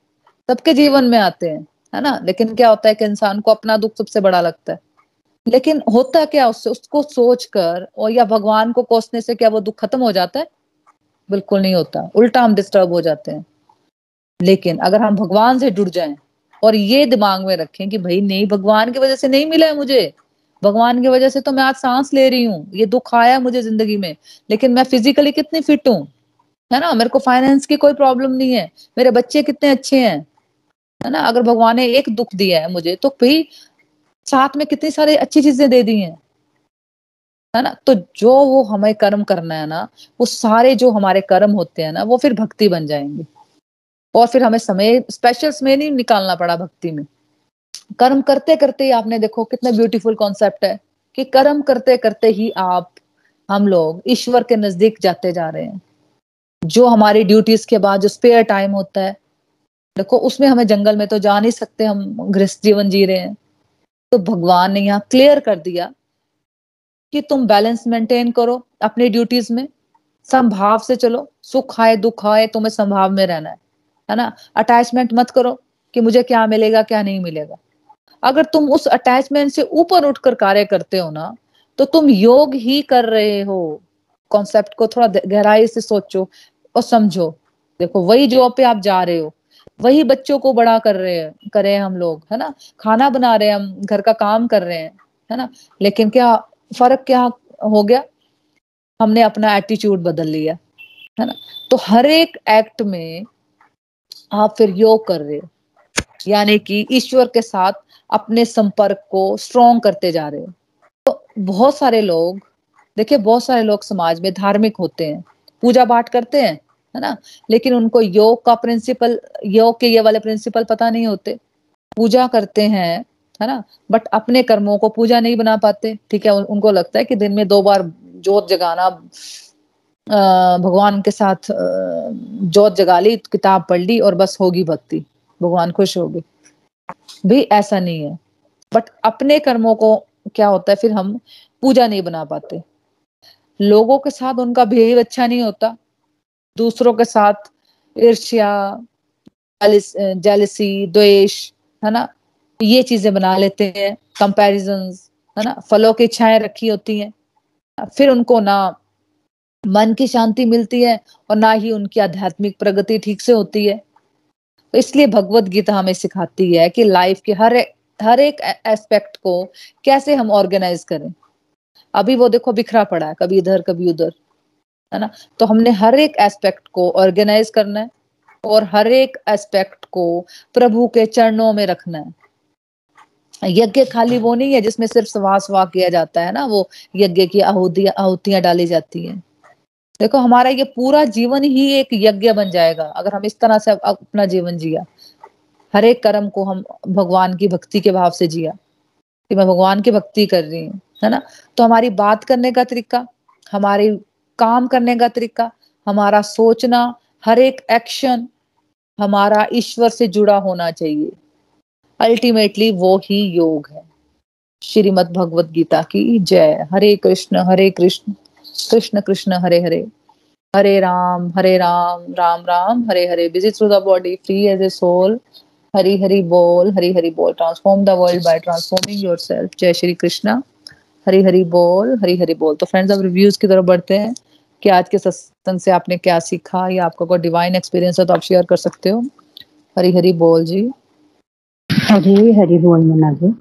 सबके जीवन में आते हैं, है ना? लेकिन क्या होता है कि इंसान को अपना दुख सबसे बड़ा लगता है। लेकिन होता क्या उससे, उसको सोच कर और या भगवान को कोसने से क्या वो दुख खत्म हो जाता है? बिल्कुल नहीं होता। उल्टा हम डिस्टर्ब हो जाते हैं। लेकिन अगर हम भगवान से जुड़ जाएँ और ये दिमाग में रखें कि भाई नहीं, भगवान की वजह से नहीं मिला है मुझे। भगवान की वजह से तो मैं आज सांस ले रही हूँ। ये दुख आया मुझे ज़िंदगी में। लेकिन मैं फिजिकली कितनी फिट हूँ? है ना? मेरे को फाइनेंस की कोई प्रॉब्लम नहीं है। मेरे बच्चे कितने अच्छे हैं? है ना? अगर भगवान ने एक दुख दिया है मुझे तो भाई साथ में कितनी सारी अच्छी चीज़ें दे दी हैं। है ना? तो जो वो हमें कर्म करना है ना, वो सारे जो हमारे कर्म होते हैं ना, वो फिर भक्ति बन जाएँगे। और फिर हमें समय स्पेशल समय नहीं निकालना पड़ा भक्ति में। कर्म करते करते ही आपने देखो कितना ब्यूटीफुल कॉन्सेप्ट है कि कर्म करते करते ही आप, हम लोग ईश्वर के नज़दीक जाते जा रहे हैं। जो हमारी ड्यूटीज़ के बाद जो स्पेयर टाइम होता है, देखो उसमें हमें जंगल में तो जा नहीं सकते हम, गृहस्थ जीवन जी रहे हैं। तो भगवान ने यहाँ क्लियर कर दिया कि तुम बैलेंस मेंटेन करो अपनी ड्यूटीज़ में, संभाव से चलो, सुख आए, दुख आए, तुम्हें संभाव में रहना है है ना? अटैचमेंट मत करो कि मुझे क्या मिलेगा, क्या नहीं मिलेगा। अगर तुम उस अटैचमेंट से ऊपर उठकर कार्य करते हो ना तो तुम योग ही कर रहे हो। कॉन्सेप्ट को थोड़ा गहराई से सोचो और समझो। देखो, वही जॉब पे आप जा रहे हो। वही बच्चों को बड़ा कर रहे हैं, करे हम लोग, है ना? खाना बना रहे हैं हम, घर का काम कर रहे हैं, है ना? लेकिन क्या फ़र्क क्या हो गया? हमने अपना एटीट्यूड बदल लिया, है ना? तो हर एक एक्ट में आप फिर योग कर रहे हो, यानी कि ईश्वर के साथ अपने संपर्क को स्ट्रोंग करते जा रहे हो। तो बहुत सारे लोग, देखिए बहुत सारे लोग समाज में धार्मिक होते हैं पूजा पाठ करते हैं है ना? लेकिन उनको योग का प्रिंसिपल योग के ये वाले प्रिंसिपल पता नहीं होते। पूजा करते हैं, है ना? बट अपने कर्मों को पूजा नहीं बना पाते, ठीक है? उनको लगता है कि दिन में दो बार जोत जगाना भगवान के साथ जोत जगा ली, किताब पढ़ ली और बस होगी भक्ति। भगवान खुश होगी भी ऐसा नहीं है। बट अपने कर्मों को क्या होता है? फिर हम पूजा नहीं बना पाते। लोगों के साथ उनका बिहेव अच्छा नहीं होता। दूसरों के साथ ईर्ष्या जेलसी द्वेष, है ना? ये चीज़ें बना लेते हैं कंपैरिजन है ना? फलों की इच्छाएँ रखी होती हैं। फिर उनको ना मन की शांति मिलती है और ना ही उनकी आध्यात्मिक प्रगति ठीक से होती है। तो इसलिए भगवत गीता हमें सिखाती है कि लाइफ के हर हर एक एस्पेक्ट को कैसे हम ऑर्गेनाइज करें। अभी वो देखो बिखरा पड़ा है, कभी इधर, कभी उधर। है ना? तो हमने हर एक एस्पेक्ट को ऑर्गेनाइज करना है और हर एक एस्पेक्ट को प्रभु के चरणों में रखना है। यज्ञ खाली वो नहीं है जिसमें सिर्फ़ सवा सवा किया जाता है ना? वो यज्ञ की आहुतियाँ आहुतियाँ डाली जाती हैं। देखो, हमारा ये पूरा जीवन ही एक यज्ञ बन जाएगा अगर हम इस तरह से अपना जीवन जिया। हर एक कर्म को हम भगवान की भक्ति के भाव से जिया कि मैं भगवान की भक्ति कर रही हूँ, है ना? तो हमारी बात करने का तरीका, हमारे काम करने का तरीका, हमारा सोचना, हर एक एक्शन हमारा ईश्वर से जुड़ा होना चाहिए। अल्टीमेटली वो ही योग है। श्रीमद भगवत गीता की जय। Hare Krishna Hare Krishna. Krishna Krishna, Hare Hare. Hare Ram Hare Ram Ram Ram, Hare Hare. Busy through the body free as a soul Hari Hari बोल, हरी हरी बोल। Transform the world by transforming yourself जय श्री कृष्णा। हरी हरी बोल हरी हरी बोल। तो friends अब reviews की तरफ़ बढ़ते हैं कि आज के सत्संग से आपने क्या सीखा, या आपका कोई डिवाइन एक्सपीरियंस है तो आप शेयर कर सकते हो। हरी हरी बोल जी। हरी हरी बोल मना जी।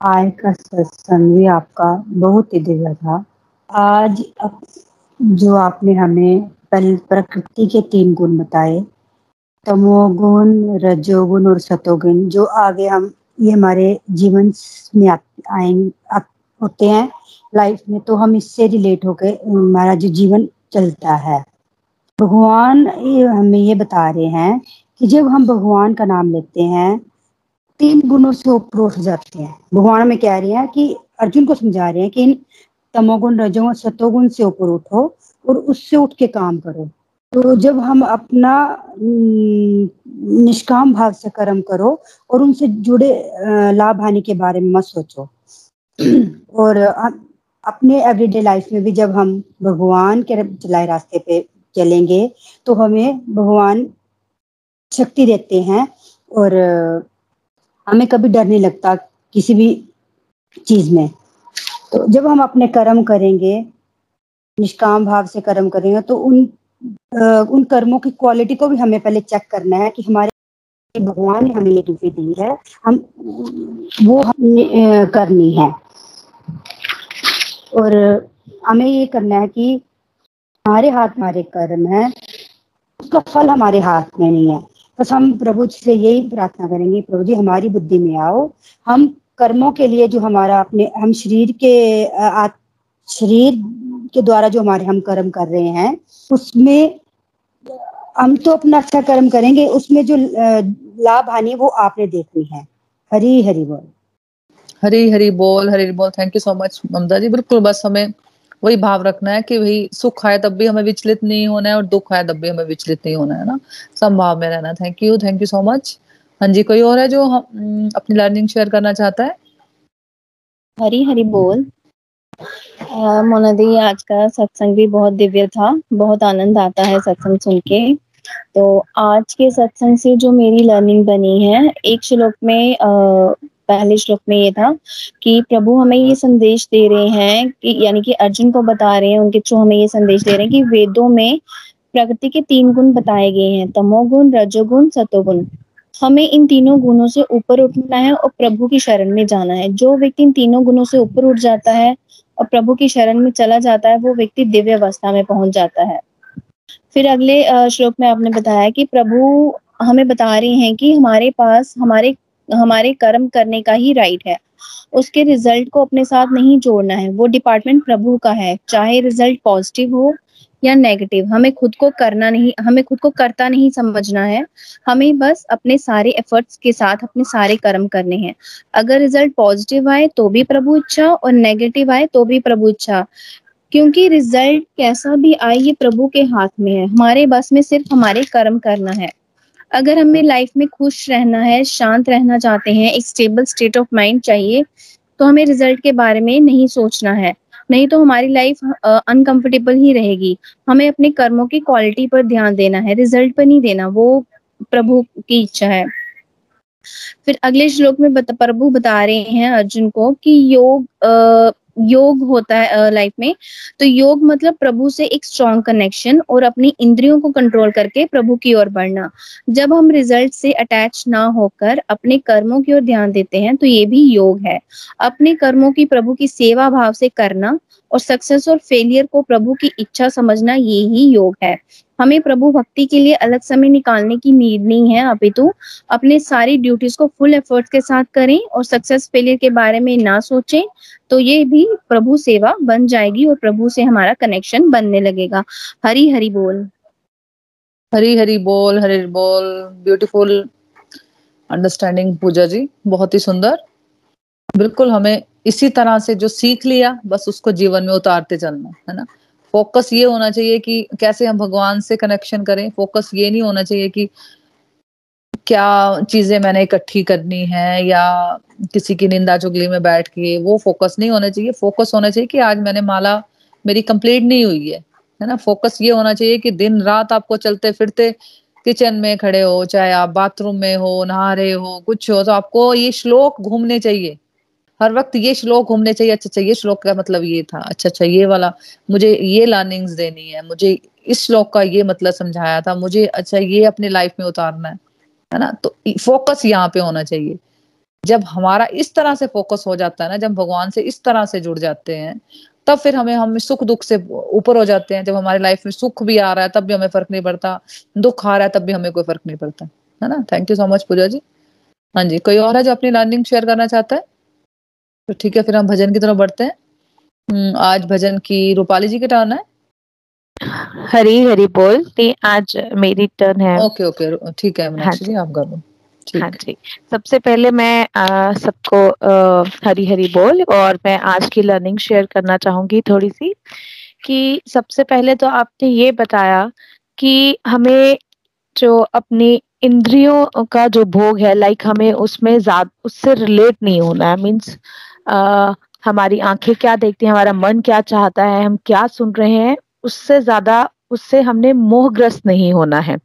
आज का सत्संग भी आपका बहुत ही दिव्य था। आज जो आपने हमें प्रकृति के तीन गुण बताए, तमोगुण, रजोगुण और सतोगुण, जो आगे हम, ये हमारे जीवन में आएँगे होते हैं लाइफ में तो हम इससे रिलेट होकर हमारा जो जीवन चलता है। भगवान हमें ये बता रहे हैं कि जब हम भगवान का नाम लेते हैं, तीन गुणों से ऊपर उठ जाते हैं। भगवान हमें कह रहे हैं कि, अर्जुन को समझा रहे हैं कि इन तमोगुण, रजोगुण, सतोगुण से ऊपर उठो और उससे उठ के काम करो। तो जब हम अपना निष्काम भाव से कर्म करो और उनसे जुड़े लाभ हानि के बारे में मत सोचो। और अपने एवरीडे लाइफ में भी जब हम भगवान के चलाए रास्ते पे चलेंगे तो हमें भगवान शक्ति देते हैं और हमें कभी डर नहीं लगता किसी भी चीज़ में। तो जब हम अपने कर्म करेंगे, निष्काम भाव से कर्म करेंगे तो उन उन कर्मों की क्वालिटी को भी हमें पहले चेक करना है कि हमारे भगवान ने हमें ये ड्यूटी दी है। हम, वो हमने करनी है। और हमें ये करना है कि हमारे हाथ हमारे कर्म है। उसका फल हमारे हाथ में नहीं है। बस हम प्रभु जी से यही प्रार्थना करेंगे प्रभु जी हमारी बुद्धि में आओ। हम कर्मों के लिए जो हमारा अपने हम शरीर के आ, शरीर के द्वारा जो हमारे हम कर्म कर रहे हैं उसमें हम तो अपना अच्छा कर्म करेंगे उसमें जो लाभ हानि वो आपने देखनी है। हरी हरी बोल। हरी हरी बोल हरी बोल। Thank you so much Mamta ji. बिल्कुल, बस हमें वही भाव रखना है कि भाई, सुख आए तब भी हमें विचलित नहीं होना है और दुख आए तब भी हमें विचलित नहीं होना है ना। संभाव में रहना। Thank you thank you so much हाँ जी, कोई और है जो हम अपनी लर्निंग शेयर करना चाहता है? हरी हरी बोल। मोना दी, आज का सत्संग भी बहुत दिव्य था। बहुत आनंद आता है सत्संग सुन के। तो आज के सत्संग से जो मेरी लर्निंग बनी है, एक श्लोक में पहले श्लोक में ये था कि प्रभु हमें ये संदेश दे रहे हैं कि, यानी कि अर्जुन को बता रहे हैं, उनके थ्रू हमें ये संदेश दे रहे हैं कि वेदों में प्रकृति के तीन गुण बताए गए हैं, तमोगुण, रजोगुण, सतोगुण। हमें इन तीनों गुणों से ऊपर उठना है और प्रभु की शरण में जाना है। जो व्यक्ति इन तीनों गुणों से ऊपर उठ जाता है और प्रभु की शरण में चला जाता है, वो व्यक्ति दिव्य अवस्था में पहुँच जाता है। फिर अगले श्लोक में आपने बताया कि प्रभु हमें बता रहे हैं कि हमारे पास, हमारे हमारे कर्म करने का ही राइट है। उसके रिज़ल्ट को अपने साथ नहीं जोड़ना है। वो डिपार्टमेंट प्रभु का है। चाहे रिज़ल्ट पॉजिटिव हो या नेगेटिव हमें खुद को करना नहीं, हमें खुद को करता नहीं समझना है। हमें बस अपने सारे एफर्ट्स के साथ अपने सारे कर्म करने हैं। अगर रिज़ल्ट पॉजिटिव आए तो भी प्रभु इच्छा और नेगेटिव आए तो भी प्रभु इच्छा। क्योंकि रिज़ल्ट कैसा भी आए, ये प्रभु के हाथ में है। हमारे बस में सिर्फ़ हमारे कर्म करना है। अगर हमें लाइफ में खुश रहना है शांत रहना चाहते हैं एक स्टेबल स्टेट ऑफ़ माइंड चाहिए तो हमें रिज़ल्ट के बारे में नहीं सोचना है। नहीं तो हमारी लाइफ अनकंफर्टेबल ही रहेगी। हमें अपने कर्मों की क्वालिटी पर ध्यान देना है रिज़ल्ट पर नहीं देना वो प्रभु की इच्छा है। फिर अगले श्लोक में बता, प्रभु बता रहे हैं अर्जुन को कि योग योग होता है लाइफ में तो योग मतलब प्रभु से एक स्ट्रॉन्ग कनेक्शन और अपनी इंद्रियों को कंट्रोल करके प्रभु की ओर बढ़ना। जब हम रिज़ल्ट से अटैच ना होकर अपने कर्मों की ओर ध्यान देते हैं तो ये भी योग है। अपने कर्मों की प्रभु की सेवा भाव से करना और सक्सेस और फेलियर को प्रभु की इच्छा समझना, ये ही योग है। हमें प्रभु भक्ति के लिए अलग समय निकालने की नीड नहीं है अपितु, अपने सारी ड्यूटीज़ को फुल एफर्ट्स के साथ करें और सक्सेस फेलियर के बारे में ना सोचें तो ये भी प्रभु सेवा बन जाएगी और प्रभु से हमारा कनेक्शन बनने लगेगा। हरी हरी बोल। हरी हरी बोल हरी बोल। ब्यूटीफुल अंडरस्टैंडिंग पूजा जी, बहुत ही सुंदर। बिल्कुल हमें इसी तरह से जो सीख लिया, बस उसको जीवन में उतारते चलना, है ना? फोकस ये होना चाहिए कि कैसे हम भगवान से कनेक्शन करें। फोकस ये नहीं होना चाहिए कि क्या चीज़ें मैंने इकट्ठी करनी है या किसी की निंदा चुगली में बैठ के। वो फोकस नहीं होना चाहिए। फोकस होना चाहिए कि आज मैंने माला मेरी कंप्लीट नहीं हुई है। है ना? फोकस ये होना चाहिए कि दिन रात आपको चलते फिरते किचन में खड़े हो, चाहे आप बाथरूम में हो, नहा रहे हो, कुछ हो तो आपको ये श्लोक घूमने चाहिए। हर वक्त ये श्लोक घूमने चाहिए अच्छा अच्छा ये श्लोक का मतलब ये था अच्छा अच्छा ये वाला, मुझे ये लर्निंग्स देनी है, मुझे इस श्लोक का ये मतलब समझाया था, मुझे अच्छा ये अपनी लाइफ में उतारना है है ना? तो फोकस यहाँ पे होना चाहिए। जब हमारा इस तरह से फोकस हो जाता है ना, जब भगवान से इस तरह से जुड़ जाते हैं, तब फिर हमें, हम सुख, दुख से ऊपर हो जाते हैं। जब हमारे लाइफ में सुख भी आ रहा है, तब भी हमें फ़र्क नहीं पड़ता, दुख आ रहा है, तब भी हमें कोई फ़र्क नहीं पड़ता, है ना? Thank you so much Pooja ji. हाँ जी, कोई और है जो अपनी लर्निंग शेयर करना चाहता है? तो ठीक है फिर हम भजन की तरफ़ बढ़ते हैं। हम्म, आज भजन की रूपाली जी की टर्न है। हरी हरी बोल नहीं आज मेरी टर्न है। ओके ओके ठीक है हाँ जी आप करो हाँ जी। सबसे पहले मैं सबको हरी हरी बोल और मैं आज की लर्निंग शेयर करना चाहूँगी थोड़ी सी कि सबसे पहले तो आपने ये बताया कि हमें जो अपनी इंद्रियों का जो भोग है लाइक हमें उसमें उससे रिलेट नहीं होना है। मीन्स हमारी आँखें क्या देखती हैं, हमारा मन क्या चाहता है, हम क्या सुन रहे हैं, उससे ज़्यादा उससे हमने मोहग्रस्त नहीं होना है।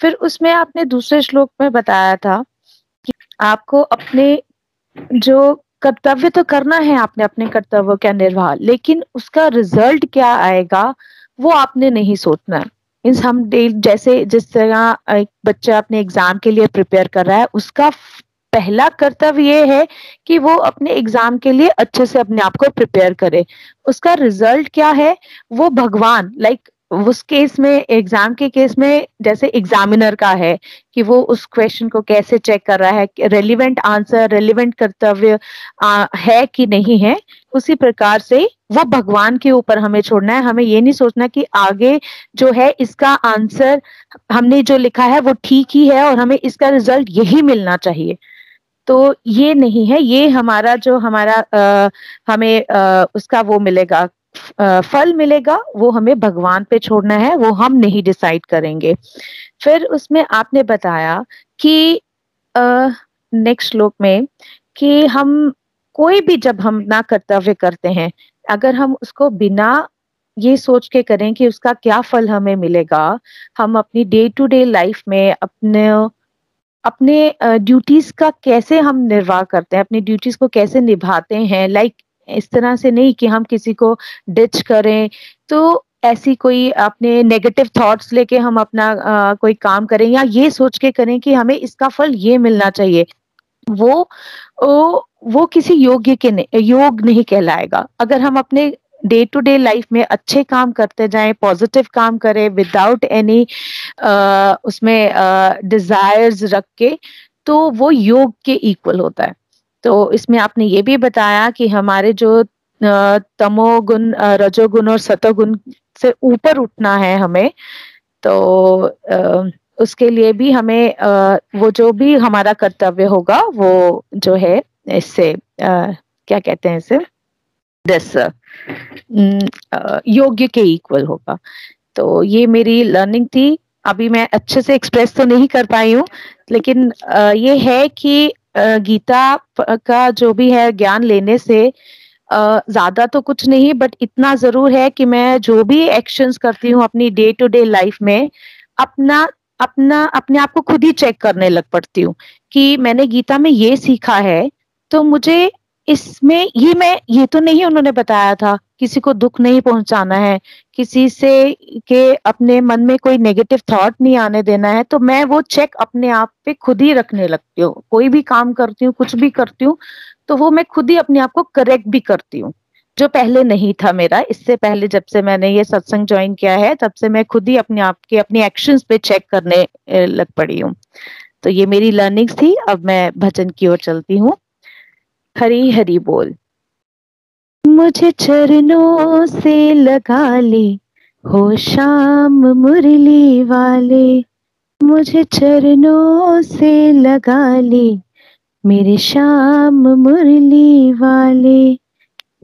फिर उसमें आपने दूसरे श्लोक में बताया था कि आपको अपने जो कर्तव्य तो करना है आपने अपने कर्तव्य का निर्वाह, लेकिन उसका रिज़ल्ट क्या आएगा, वो आपने नहीं सोचना। है हम जैसे जिस तरह एक बच्चा अपने एग्ज़ाम के लिए प्रिपेयर कर रहा है, उसका पहला कर्तव्य ये है कि वो अपने एग्ज़ाम के लिए अच्छे से अपने आप को प्रिपेयर करे। उसका रिज़ल्ट क्या है? वो भगवान लाइक उस केस में एग्ज़ाम के केस में जैसे एग्जामिनर का है कि वो उस क्वेश्चन को कैसे चेक कर रहा है रेलिवेंट आंसर रेलिवेंट कर्तव्य है कि नहीं है, उसी प्रकार से वो भगवान के ऊपर हमें छोड़ना है। हमें ये नहीं सोचना कि आगे जो है इसका आंसर हमने जो लिखा है वो ठीक ही है और हमें इसका रिज़ल्ट यही मिलना चाहिए। तो ये नहीं है ये हमारा जो हमारा आ, हमें आ, उसका वो मिलेगा फल मिलेगा वो हमें भगवान पे छोड़ना है वो हम नहीं डिसाइड करेंगे। फिर उसमें आपने बताया कि नेक्स्ट श्लोक में कि हम कोई भी जब हम ना कर्तव्य करते हैं अगर हम उसको बिना ये सोच के करें कि उसका क्या फल हमें मिलेगा हम अपनी डे टू डे लाइफ में अपने अपने ड्यूटीज़ का कैसे हम निर्वाह करते हैं अपनी ड्यूटीज़ को कैसे निभाते हैं? लाइक इस तरह से नहीं कि हम किसी को डिच करें। तो ऐसी कोई अपने नेगेटिव थॉट्स लेके हम अपना आ, कोई काम करें या ये सोच के करें कि हमें इसका फल ये मिलना चाहिए। वो वो, वो किसी योग्य के नहीं योग नहीं कहलाएगा। अगर हम अपने डे टू डे लाइफ में अच्छे काम करते जाएँ पॉजिटिव काम करें विदाउट एनी उसमें डिजायर्स रख के तो वो योग के इक्वल होता है। तो इसमें आपने ये भी बताया कि हमारे जो तमोगुण रजोगुण और सतोगुण से ऊपर उठना है हमें तो उसके लिए भी हमें वो जो भी हमारा कर्तव्य होगा वो जो है इससे क्या कहते हैं इसे? दस योग्य के इक्वल होगा। तो ये मेरी लर्निंग थी। अभी मैं अच्छे से एक्सप्रेस तो नहीं कर पाई हूँ, लेकिन ये है कि गीता का जो भी है ज्ञान लेने से ज़्यादा तो कुछ नहीं बट इतना ज़रूर है कि मैं जो भी एक्शंस करती हूँ अपनी डे टू डे लाइफ में, अपना अपना, अपने आप को खुद ही चेक करने लग पड़ती हूँ कि मैंने गीता में ये सीखा है तो मुझे इसमें ये मैं, ये तो नहीं उन्होंने बताया था, किसी को दुख नहीं पहुंचाना है, किसी से के अपने मन में कोई नेगेटिव थॉट नहीं आने देना है तो मैं वो चेक अपने आप पे खुद ही रखने लगती हूँ। कोई भी काम करती हूँ, कुछ भी करती हूँ तो वो मैं खुद ही अपने आप को करेक्ट भी करती हूँ, जो पहले नहीं था मेरा। इससे पहले जब से मैंने ये सत्संग ज्वाइन किया है, तब से मैं खुद ही अपने आप के, अपने एक्शंस पे चेक करने लग पड़ी हूँ। तो ये मेरी लर्निंग्स थी, अब मैं भजन की ओर चलती हूँ। हरी हरी बोल। मुझे चरणों से लगा ले, हो शाम मुरली वाले। मुझे चरणों से लगा ले, मेरे शाम मुरली वाले।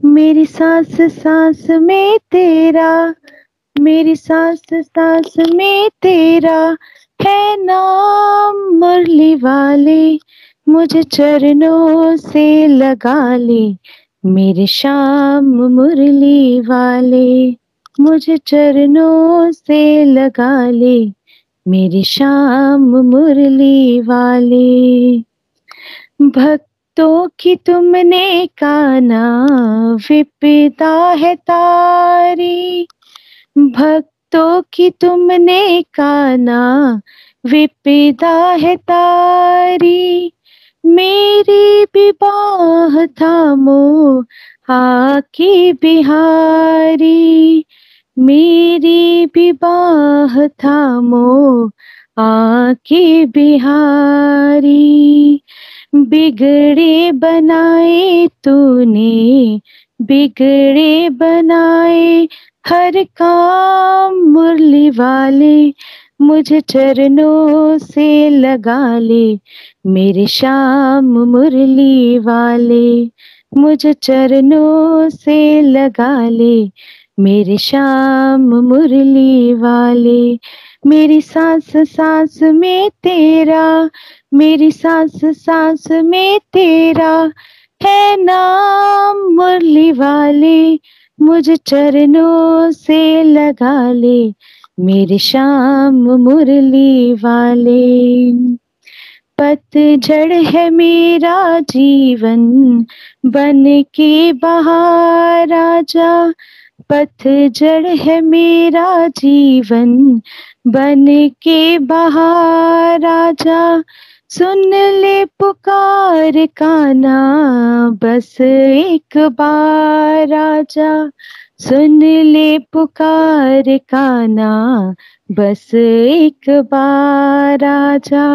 मेरी सांस सांस में तेरा, मेरी सांस सांस में तेरा है नाम मुरली वाले। मुझे चरणों से लगा ले, मेरे शाम मुरली वाले। मुझे चरणों से लगा ले, मेरे शाम मुरली वाले। भक्तों की तुमने काना, विपदा है तारी। भक्तों की तुमने काना, विपदा है तारी। मेरी विवाह थामो आके बिहारी। मेरी विवाह थामो आके बिहारी। बिगड़े बनाए तूने, बिगड़े बनाए हर काम मुरली वाले। मुझे चरणों से लगा ले मेरे शाम मुरली वाले, मुझे चरणों से लगा ले। मेरे शाम मुरली वाले, मेरी सांस सांस में तेरा, मेरी सांस सांस में तेरा है नाम मुरली वाले, मुझे चरणों से लगा ले। मेरे शाम मुरली वाले। पतझड़ है मेरा जीवन, बन के बहार राजा पतझड़ है मेरा जीवन, बन के बहार राजा सुन ले पुकार काना बस एक बार राजा सुन ले पुकार काना, बस एक बार राजा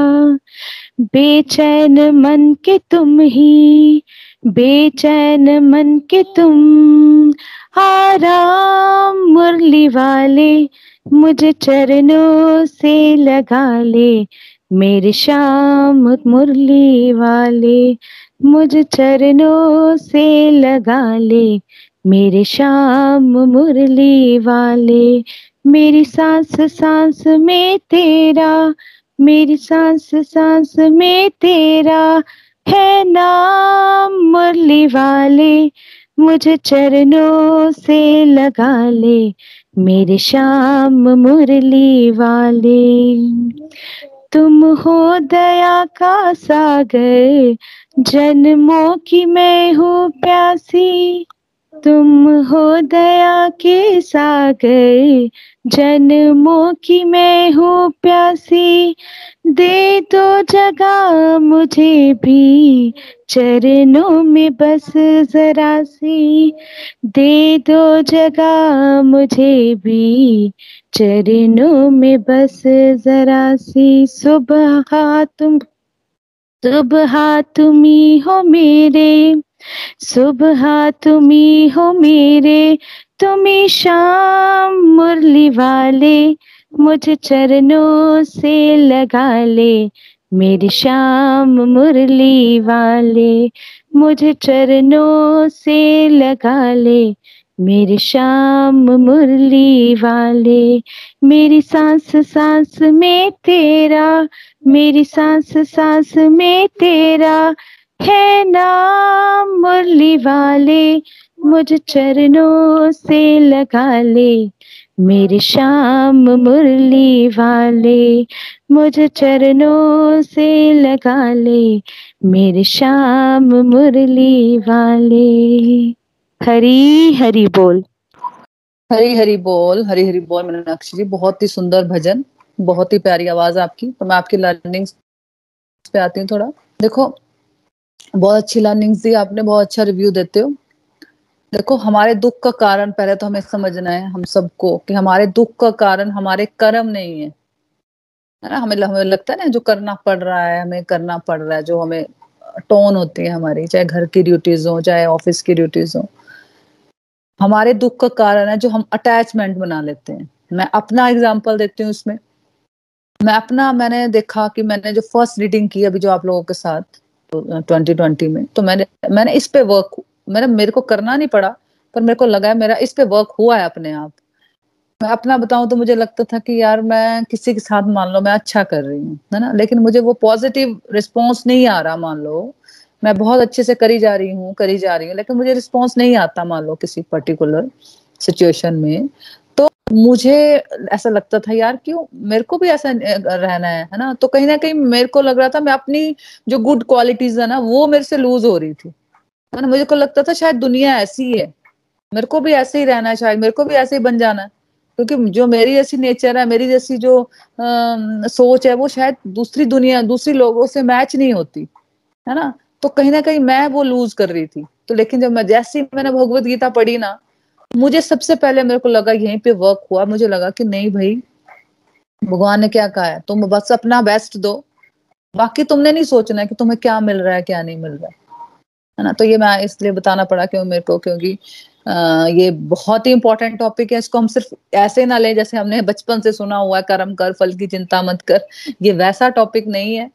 बेचैन मन के तुम ही, बेचैन मन के तुम। आराम मुरली वाले, मुझे चरणों से लगा ले। मेरे श्याम मुरली वाले, मुझे चरणों से लगा ले। मेरे श्याम मुरली वाले, मेरी सांस सांस में तेरा, मेरी सांस सांस में तेरा है नाम मुरली वाले, मुझे चरणों से लगा ले मेरे श्याम मुरली वाले। तुम हो दया का सागर, जन्मों की मैं हूँ प्यासी तुम हो दया के सागर, जन्मों की मैं हूँ प्यासी। दे दो जगह मुझे भी, चरणों में बस जरा सी। दे दो जगह मुझे भी, चरणों में बस जरा सी। सुबह तुम, सुबह तुम्ही हो मेरे। सुबह तुम्ही हो मेरे तुम्ही शाम मुरली वाले, मुझे चरणों से लगा ले, मेरी शाम मुरली वाले, मुझे चरणों से लगा ले, मेरी शाम मुरली वाले, मेरी सांस सांस में तेरा, मेरी सांस सांस में तेरा है नाम मुरली वाले, मुझे चरणों से लगा ले। मेरी शाम मुरली वाले, मुझे चरणों से लगा ले। मेरी शाम मुरली वाले। हरी हरी बोल। हरी हरी बोल, हरी हरी बोल, मीनाक्षी जी, बहुत ही सुंदर भजन, बहुत ही प्यारी आवाज़ आपकी। तो मैं आपकी लर्निंग पे आती हूँ थोड़ा। देखो बहुत अच्छी लर्निंग दी, आपने बहुत अच्छा रिव्यू देते हो। देखो, हमारे दुख का कारण पहले तो हमें समझना है, हम सबको, कि हमारे दुख का कारण हमारे कर्म नहीं है। है ना? हमें हमें लगता है ना, जो करना पड़ रहा है, हमें करना पड़ रहा है, जो हमें टोन होती है हमारी, चाहे घर की ड्यूटीज़ हो, चाहे ऑफ़िस की ड्यूटीज़ हो। हमारे दुख का कारण है जो हम अटैचमेंट बना लेते हैं। मैं अपना एग्ज़ाम्पल देती हूँ इसमें मैं अपना, मैंने देखा कि मैंने जो फ़र्स्ट रीडिंग की अभी जो आप लोगों के साथ ट्वेंटी ट्वेंटी में। तो मैंने मैंने इस पे वर्क मैंने, मेरे को करना नहीं पड़ा, पर मेरे को लगा है मेरा इस पे वर्क हुआ है अपने आप। मैं अपना बताऊँ तो मुझे लगता था कि यार मैं किसी के साथ मान लो मैं अच्छा कर रही हूँ, है ना? लेकिन मुझे वो पॉजिटिव रिस्पॉन्स नहीं आ रहा मान लो। मैं बहुत अच्छे से करी जा रही हूँ, करी जा रही हूँ, लेकिन मुझे रिस्पॉन्स नहीं आता मान लो किसी पर्टिकुलर सिचुएशन में। तो मुझे ऐसा लगता था यार क्यों? मेरे को भी ऐसा रहना है है ना? तो कहीं ना कहीं मेरे को लग रहा था मैं अपनी जो गुड क्वालिटीज है ना वो मेरे से लूज हो रही थी। है ना? मुझे को लगता था शायद दुनिया ऐसी है। मेरे को भी ऐसे ही रहना है शायद मेरे को भी ऐसे ही बन जाना है। क्योंकि जो मेरी जैसी नेचर है मेरी जैसी जो आ, सोच है वो शायद दूसरी दुनिया दूसरी लोगों से मैच नहीं होती। है ना? तो कहीं ना कहीं मैं वो लूज कर रही थी। तो लेकिन जब मैं जैसी मैंने भगवत गीता पढ़ी ना मुझे सबसे पहले मेरे को लगा यहीं पे वर्क हुआ। मुझे लगा कि नहीं भाई भगवान ने क्या कहा है? तुम बस अपना बेस्ट दो। बाकी तुमने नहीं सोचना है कि तुम्हें क्या मिल रहा है क्या नहीं मिल रहा है। है ना? तो ये मैं इसलिए बताना पड़ा क्यों मेरे को? क्योंकि आ, ये बहुत ही इंपॉर्टेंट टॉपिक है। इसको हम सिर्फ़ ऐसे ना लें जैसे हमने बचपन से सुना हुआ है कर्म कर फल की चिंता मत कर। ये वैसा टॉपिक नहीं है।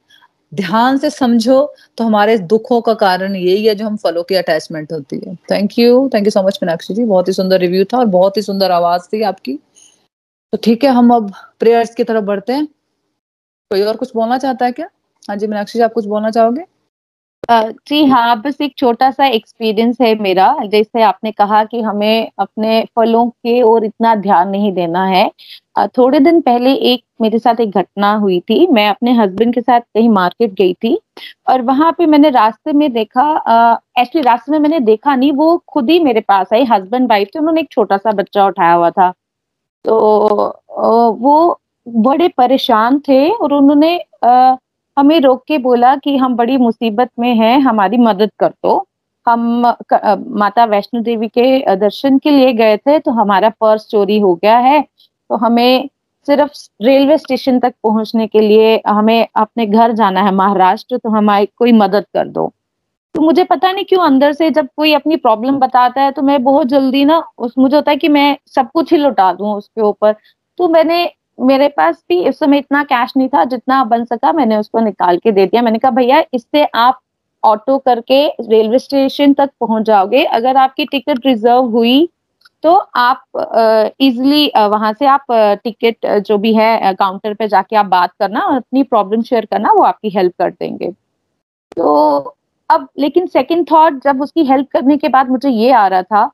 ध्यान से समझो तो हमारे दुखों का कारण यही है जो हम फलों की अटैचमेंट होती है। Thank you thank you so much Meenakshi ji. बहुत ही सुंदर रिव्यू था और बहुत ही सुंदर आवाज़ थी आपकी। तो ठीक है, हम अब प्रेयर्स की तरफ़ बढ़ते हैं। कोई और कुछ बोलना चाहता है क्या? हाँ जी, मीनाक्षी जी, आप कुछ बोलना चाहोगे? जी हाँ बस एक छोटा सा एक्सपीरियंस है मेरा। जैसे आपने कहा कि हमें अपने फलों के और इतना ध्यान नहीं देना है। थोड़े दिन पहले एक मेरे साथ एक घटना हुई थी। मैं अपने हस्बैंड के साथ कहीं मार्केट गई थी और वहाँ पे मैंने रास्ते में देखा एक्चुअली रास्ते में मैंने देखा नहीं, वो खुद ही मेरे पास आई हस्बैंड वाइफ थे, उन्होंने एक छोटा सा बच्चा उठाया हुआ था। तो वो बड़े परेशान थे और उन्होंने हमें रोक के बोला कि हम बड़ी मुसीबत में हैं, हमारी मदद कर दो। हम माता वैष्णो देवी के दर्शन के लिए गए थे तो हमारा पर्स चोरी हो गया है। तो हमें सिर्फ़ रेलवे स्टेशन तक पहुँचने के लिए, हमें अपने घर जाना है महाराष्ट्र तो हमारी कोई मदद कर दो। तो मुझे पता नहीं क्यों अंदर से जब कोई अपनी प्रॉब्लम बताता है तो मैं बहुत जल्दी ना, उस, मुझे होता है कि मैं सब कुछ ही लुटा दूँ उसके ऊपर। तो मैंने मेरे पास भी इस समय इतना कैश नहीं था जितना बन सका मैंने उसको निकाल के दे दिया। मैंने कहा, भैया, इससे आप ऑटो करके रेलवे स्टेशन तक पहुँच जाओगे। अगर आपकी टिकट रिज़र्व हुई तो आप इजिली वहाँ से आप टिकट जो भी है काउंटर पे जाके आप बात करना और अपनी प्रॉब्लम शेयर करना, वो आपकी हेल्प कर देंगे। तो अब, लेकिन सेकंड थॉट जब उसकी हेल्प करने के बाद मुझे ये आ रहा था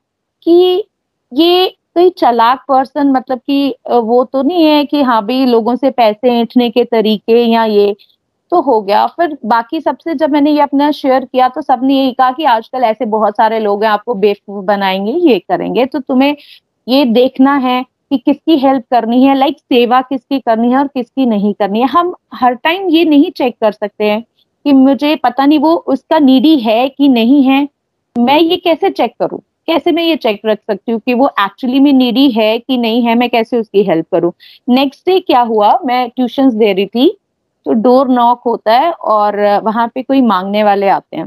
कि ये कोई चलाक पर्सन मतलब कि वो तो नहीं है कि हाँ भाई लोगों से पैसे ऐंठने के तरीके या ये तो हो गया। फिर बाकी सबसे जब मैंने ये अपना शेयर किया तो सबने यही कहा कि आजकल ऐसे बहुत सारे लोग हैं, आपको बेवकूफ़ बनाएँगे, ये करेंगे। तो तुम्हें ये देखना है कि किसकी हेल्प करनी है लाइक सेवा किसकी करनी है और किसकी नहीं करनी है। हम हर टाइम ये नहीं चेक कर सकते हैं कि मुझे पता नहीं वो उसका नीडी है कि नहीं है। मैं ये कैसे चेक करूँ? कैसे मैं ये चेक रख सकती हूँ कि वो एक्चुअली में नीडी है कि नहीं है? मैं कैसे उसकी हेल्प करूँ? नेक्स्ट डे क्या हुआ? मैं ट्यूशन दे रही थी तो डोर नॉक होता है और वहाँ पे कोई मांगने वाले आते हैं।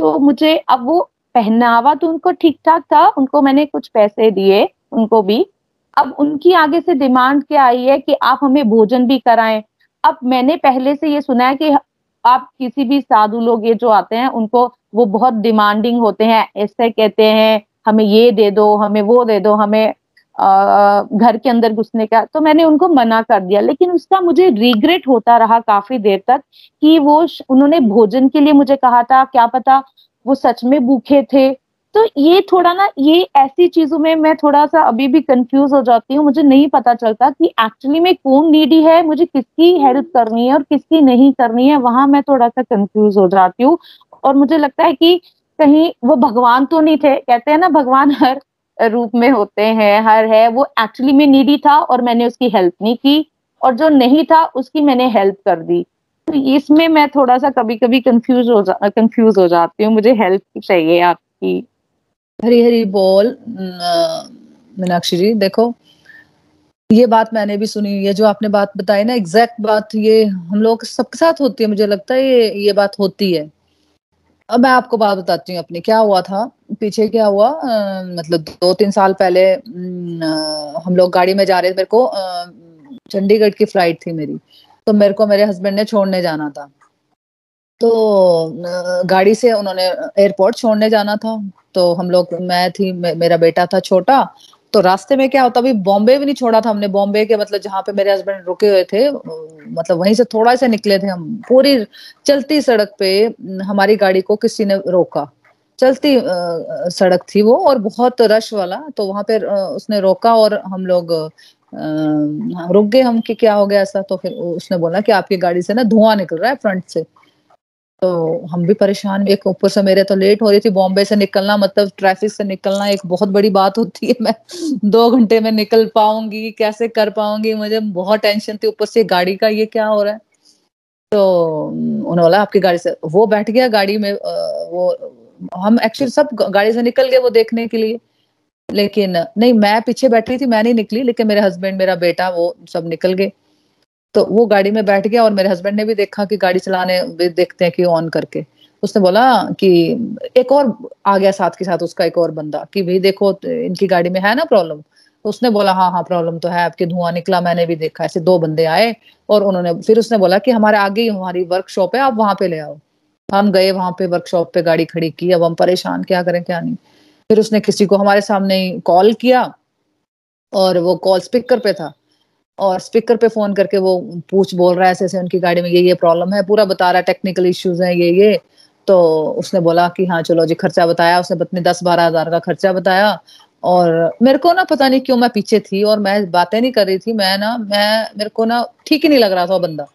तो मुझे अब वो पहनावा तो उनको ठीक ठाक था, उनको मैंने कुछ पैसे दिए, उनको भी। अब उनकी आगे से डिमांड क्या आई है कि आप हमें भोजन भी कराएँ। अब मैंने पहले से ये सुना है कि आप किसी भी साधु लोग ये जो आते हैं, उनको वो बहुत डिमांडिंग होते हैं। ऐसे कहते हैं, हमें ये दे दो, हमें वो दे दो, हमें घर के अंदर घुसने का तो मैंने उनको मना कर दिया। लेकिन उसका मुझे रिग्रेट होता रहा काफ़ी देर तक कि वो उन्होंने भोजन के लिए मुझे कहा था। क्या पता वो सच में भूखे थे। तो ये थोड़ा ना, ये ऐसी चीज़ों में मैं थोड़ा सा अभी भी कंफ्यूज हो जाती हूँ, मुझे नहीं पता चलता कि एक्चुअली में कौन नीडी है, मुझे किसकी हेल्प करनी है और किसकी नहीं करनी है, वहाँ मैं थोड़ा सा कंफ्यूज हो जाती हूँ। और मुझे लगता है कि कहीं वो भगवान तो नहीं थे, कहते हैं ना, भगवान हर रूप में होते हैं, हर है, वो एक्चुअली में नीडी था और मैंने उसकी हेल्प नहीं की और जो नहीं था, उसकी मैंने हेल्प कर दी। तो इसमें मैं थोड़ा सा कभी कभी कंफ्यूज हो जा कंफ्यूज हो जाती हूँ, मुझे हेल्प चाहिए आपकी। हरी हरी बोल मीनाक्षी जी देखो ये बात मैंने भी सुनी ये जो आपने बात बताई ना एग्जैक्ट बात ये हम लोग सबके साथ होती है मुझे लगता है ये ये बात होती है। अब मैं आपको बात बताती हूँ अपनी क्या हुआ था पीछे क्या हुआ आ, मतलब दो तीन साल पहले आ, हम लोग गाड़ी में जा रहे थे मेरे को चंडीगढ़ की फ़्लाइट थी मेरी तो मेरे को मेरे हस्बैंड ने छोड़ने जाना था। तो गाड़ी से उन्होंने एयरपोर्ट छोड़ने जाना था। तो हम लोग मैं थी मे, मेरा बेटा था छोटा। तो रास्ते में क्या होता अभी बॉम्बे भी नहीं छोड़ा था हमने। बॉम्बे के मतलब जहाँ पे मेरे हस्बैंड रुके हुए थे मतलब वहीं से थोड़ा सा निकले थे हम। पूरी चलती सड़क पे हमारी गाड़ी को किसी ने रोका। चलती सड़क थी वो और बहुत रश वाला। तो वहाँ पे उसने रोका और हम लोग रुक गए हम कि क्या हो गया ऐसा। तो फिर उसने बोला कि आपकी गाड़ी से ना धुआँ निकल रहा है फ्रंट से। तो हम भी परेशान एक ऊपर से मेरे तो लेट हो रही थी, बॉम्बे से निकलना मतलब ट्रैफ़िक से निकलना एक बहुत बड़ी बात होती है। मैं दो घंटे में निकल पाऊँगी, कैसे कर पाऊँगी? मुझे बहुत टेंशन थी ऊपर से, गाड़ी का ये क्या हो रहा है? तो उन्होंने बोला, आपकी गाड़ी से वो बैठ गया गाड़ी में वो, हम एक्चुअली सब गाड़ी से निकल गए वो देखने के लिए। लेकिन, नहीं, मैं पीछे बैठ थी, मैं नहीं निकली, लेकिन मेरे हस्बैंड मेरा बेटा, वो सब निकल गए। तो वो गाड़ी में बैठ गया और मेरे हस्बैंड ने भी देखा कि गाड़ी चलाने भी देखते हैं कि ऑन करके। उसने बोला कि एक और आ गया साथ के साथ, उसका एक और बंदा कि भाई देखो, इनकी गाड़ी में है ना प्रॉब्लम तो उसने बोला हाँ हाँ प्रॉब्लम तो है, आपके धुआँ निकला, मैंने भी देखा। ऐसे दो बंदे आए और उन्होंने, फिर उसने बोला कि हमारे आगे ही हमारी वर्कशॉप है, आप वहाँ पे ले आओ। हम गए वहाँ पे वर्कशॉप पे गाड़ी खड़ी की, अब हम परेशान, क्या करें, क्या नहीं। फिर उसने किसी को हमारे सामने कॉल किया और वो कॉल स्पीकर पे था। और स्पीकर पे फ़ोन करके वो पूछ बोल रहा है ऐसे ऐसे उनकी गाड़ी में ये ये प्रॉब्लम है, पूरा बता रहा है टेक्निकल इश्यूज़ हैं ये ये तो उसने बोला कि हाँ चलो जी, खर्चा बताया, उसने अपने दस बारह हज़ार का खर्चा बताया और मेरे को ना पता नहीं क्यों मैं पीछे थी और मैं बातें नहीं कर रही थी, मैं ना, मैं, मेरे को ना ठीक ही नहीं लग रहा था बंदा।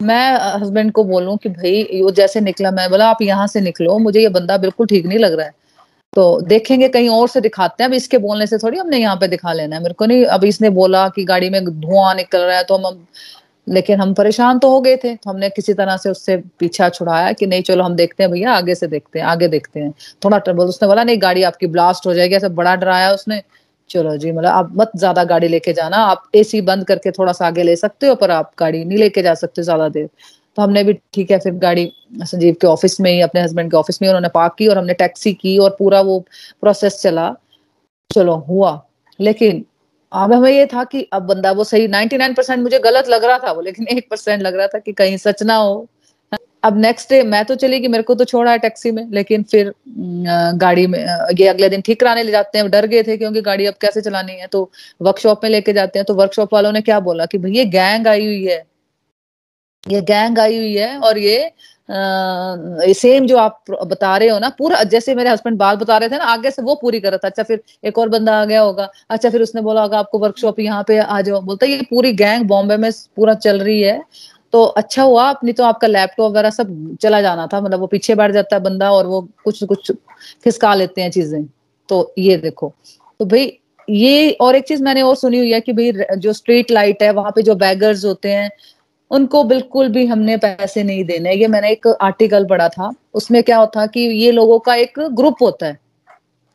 मैं हस्बैंड को बोलूँ कि भाई, वो जैसे निकला, मैं बोला, आप यहाँ से निकलो, मुझे ये बंदा बिल्कुल ठीक नहीं लग रहा है। तो देखेंगे, कहीं और से दिखाते हैं। अब इसके बोलने से थोड़ी हमने यहाँ पे दिखा लेना है। मेरे को नहीं, अब इसने बोला कि गाड़ी में धुआँ निकल रहा है तो हम लेकिन हम परेशान तो हो गए थे। तो हमने किसी तरह से उससे पीछा छुड़ाया कि नहीं, चलो हम देखते हैं भैया, आगे से देखते हैं, आगे देखते हैं। थोड़ा ट्रबल उसने बोला, नहीं, गाड़ी आपकी ब्लास्ट हो जाएगी। ऐसा बड़ा डराया उसने। चलो जी मतलब आप मत ज़्यादा गाड़ी लेके जाना। आप एसी बंद करके थोड़ा सा आगे ले सकते हो, पर आप गाड़ी नहीं लेके जा सकते ज़्यादा देर। तो हमने भी ठीक है, फिर गाड़ी संजीव के ऑफ़िस में ही, अपने हस्बैंड के ऑफ़िस में उन्होंने पार्क की और हमने टैक्सी की और पूरा वो प्रोसेस चला। चलो, हुआ। लेकिन अब हमें ये था कि अब बंदा वो सही 99 परसेंट मुझे गलत लग रहा था, वो लेकिन एक परसेंट लग रहा था कि कहीं सच ना हो। अब नेक्स्ट डे मैं तो चली गई मेरे को तो छोड़ा है टैक्सी में, लेकिन फिर गाड़ी में ये अगले दिन ठीक कराने ले जाते हैं डर गए थे क्योंकि गाड़ी अब कैसे चलानी है तो वर्कशॉप में लेके जाते हैं तो वर्कशॉप वालों ने क्या बोला कि भैया गैंग आई हुई है। ये गैंग आई हुई है और ये सेम जो आप बता रहे हो ना, पूरा जैसे मेरे हस्बैंड बाल बता रहे थे ना, आगे से वो पूरी कर रहा था। अच्छा फिर एक और बंदा आ गया होगा। अच्छा फिर उसने बोला होगा, आपको वर्कशॉप यहाँ पे आ जाओ। बोलता ये पूरी गैंग बॉम्बे में पूरा चल रही है। तो अच्छा हुआ अपनी तो आपका लैपटॉप वगैरह सब चला जाना था। मतलब वो पीछे बैठ जाता है बंदा और वो कुछ कुछ खिसका लेते हैं चीज़ें। तो ये देखो। तो भाई, ये और एक चीज़ मैंने और सुनी हुई है कि भाई जो स्ट्रीट लाइट है, वहाँ पे जो बैगर्स होते हैं उनको बिल्कुल भी हमने पैसे नहीं देने। ये मैंने एक आर्टिकल पढ़ा था। उसमें क्या होता कि ये लोगों का एक ग्रुप होता है।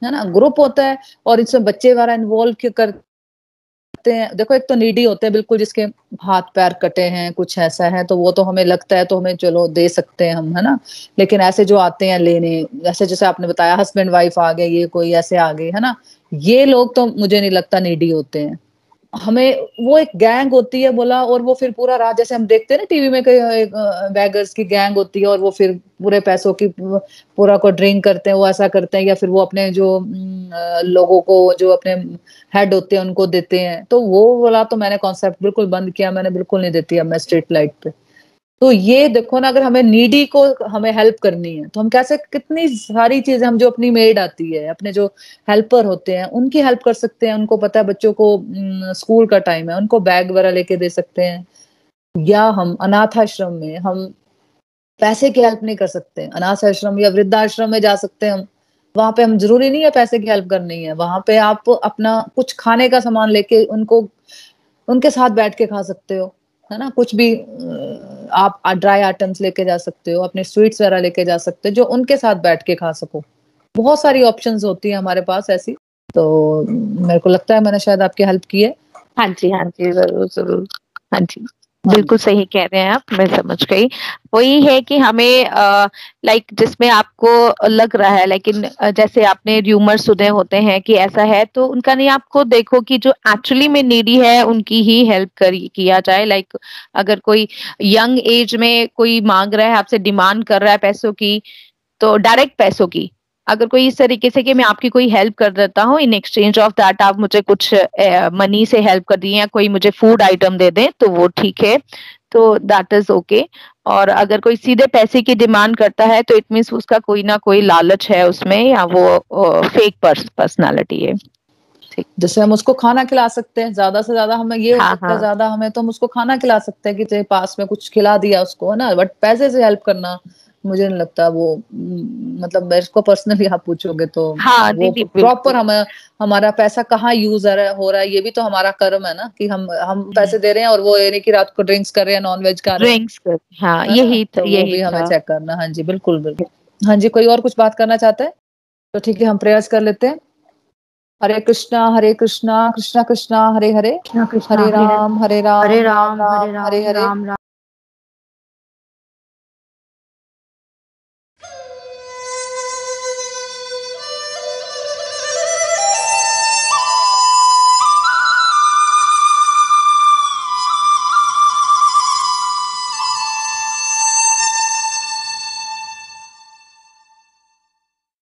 है ना? ग्रुप होता है और इसमें बच्चे वगैरह इन्वॉल्व कर सकते हैं? देखो, एक तो नीडी होते हैं बिल्कुल जिसके हाथ पैर कटे हैं, कुछ ऐसा है तो वो तो हमें लगता है तो हमें चलो दे सकते हैं हम, है ना? लेकिन ऐसे जो आते हैं लेने जैसे जैसे आपने बताया हस्बैंड वाइफ आ गए, ये कोई ऐसे आ गए, है ना? ये लोग तो मुझे नहीं लगता नीडी होते हैं। हमें वो एक गैंग होती है बोला, और वो फिर पूरा रात, जैसे हम देखते हैं ना टीवी में कई बैगर्स की गैंग होती है, और वो फिर पूरे पैसों की पूरा को ड्रिंक करते हैं, वो ऐसा करते हैं, या फिर वो अपने जो लोगों को, जो अपने हेड होते हैं, उनको देते हैं। तो वो बोला तो मैंने कॉन्सेप्ट बिल्कुल बंद किया, मैंने बिल्कुल नहीं देती अब मैं स्ट्रीट लाइट पे। तो ये देखो ना, अगर हमें नीडी को हमें हेल्प करनी है तो हम कैसे, कितनी सारी चीज़ें हम जो अपनी मेड आती है, अपने जो हेल्पर होते हैं, उनकी हेल्प कर सकते हैं। उनको पता है बच्चों को स्कूल का टाइम है, उनको बैग वगैरह लेके दे सकते हैं। या हम अनाथ आश्रम में, हम पैसे की हेल्प नहीं कर सकते। अनाथ आश्रम या वृद्धाश्रम में जा सकते हैं हम। वहाँ पे हम ज़रूरी नहीं है पैसे की हेल्प करनी है। वहाँ पे आप अपना कुछ खाने का सामान लेके उनको, उनके साथ बैठ के खा सकते हो। है ना? कुछ भी आप ड्राई आइटम्स लेके जा सकते हो, अपने स्वीट्स वगैरह लेके जा सकते हो, जो उनके साथ बैठ के खा सको। बहुत सारी ऑप्शन होती है हमारे पास ऐसी तो मेरे को लगता है मैंने शायद आपकी हेल्प की है। हाँ जी हाँ जी, ज़रूर ज़रूर। हाँ जी। बिल्कुल सही कह रहे हैं आप, मैं समझ गई। वही है कि हमें लाइक जिसमें आपको लग रहा है, लेकिन जैसे आपने र्यूमर सुने होते हैं कि ऐसा है तो उनका नहीं, आपको देखो कि जो एक्चुअली में नीडी है, उनकी ही हेल्प कर, किया जाए। लाइक अगर कोई यंग एज में कोई मांग रहा है, आपसे डिमांड कर रहा है पैसों की तो डायरेक्ट पैसों की। अगर कोई इस तरीके से कि मैं आपकी कोई हेल्प कर देता हूँ इन एक्सचेंज ऑफ़ दैट आप मुझे कुछ मनी से हेल्प कर दिए या कोई मुझे फ़ूड आइटम दे दें तो वो ठीक है। तो दैट इज़ ओके और अगर कोई सीधे पैसे की डिमांड करता है तो इट मीन्स उसका कोई ना कोई लालच है उसमें या वो फेक पर्सनालिटी है। जैसे हम उसको खाना खिला सकते हैं ज़्यादा से ज़्यादा हमें ये हाँ, हाँ. ज़्यादा हमें तो हम उसको खाना खिला सकते हैं कि पास में कुछ खिला दिया उसको है ना? बट पैसे से हेल्प करना मुझे नहीं लगता वो मतलब मेरे को पर्सनली आप पूछोगे तो हाँ, प्रॉपर हमें हमारा पैसा कहाँ यूज़ हो रहा है ये भी तो हमारा कर्म है ना कि हम हम पैसे दे रहे हैं और वो यानी कि रात को ड्रिंक्स कर रहे हैं नॉन वेज कर रहे हैं हाँ यही तो यही भी हमें चेक करना हाँ जी बिल्कुल बिल्कुल। हाँ जी कोई और कुछ बात करना चाहते हैं? तो ठीक है हम प्रयास कर लेते हैं। हरे कृष्णा हरे कृष्णा कृष्णा कृष्णा हरे हरे। हरे राम हरे राम हरे राम हरे हरे।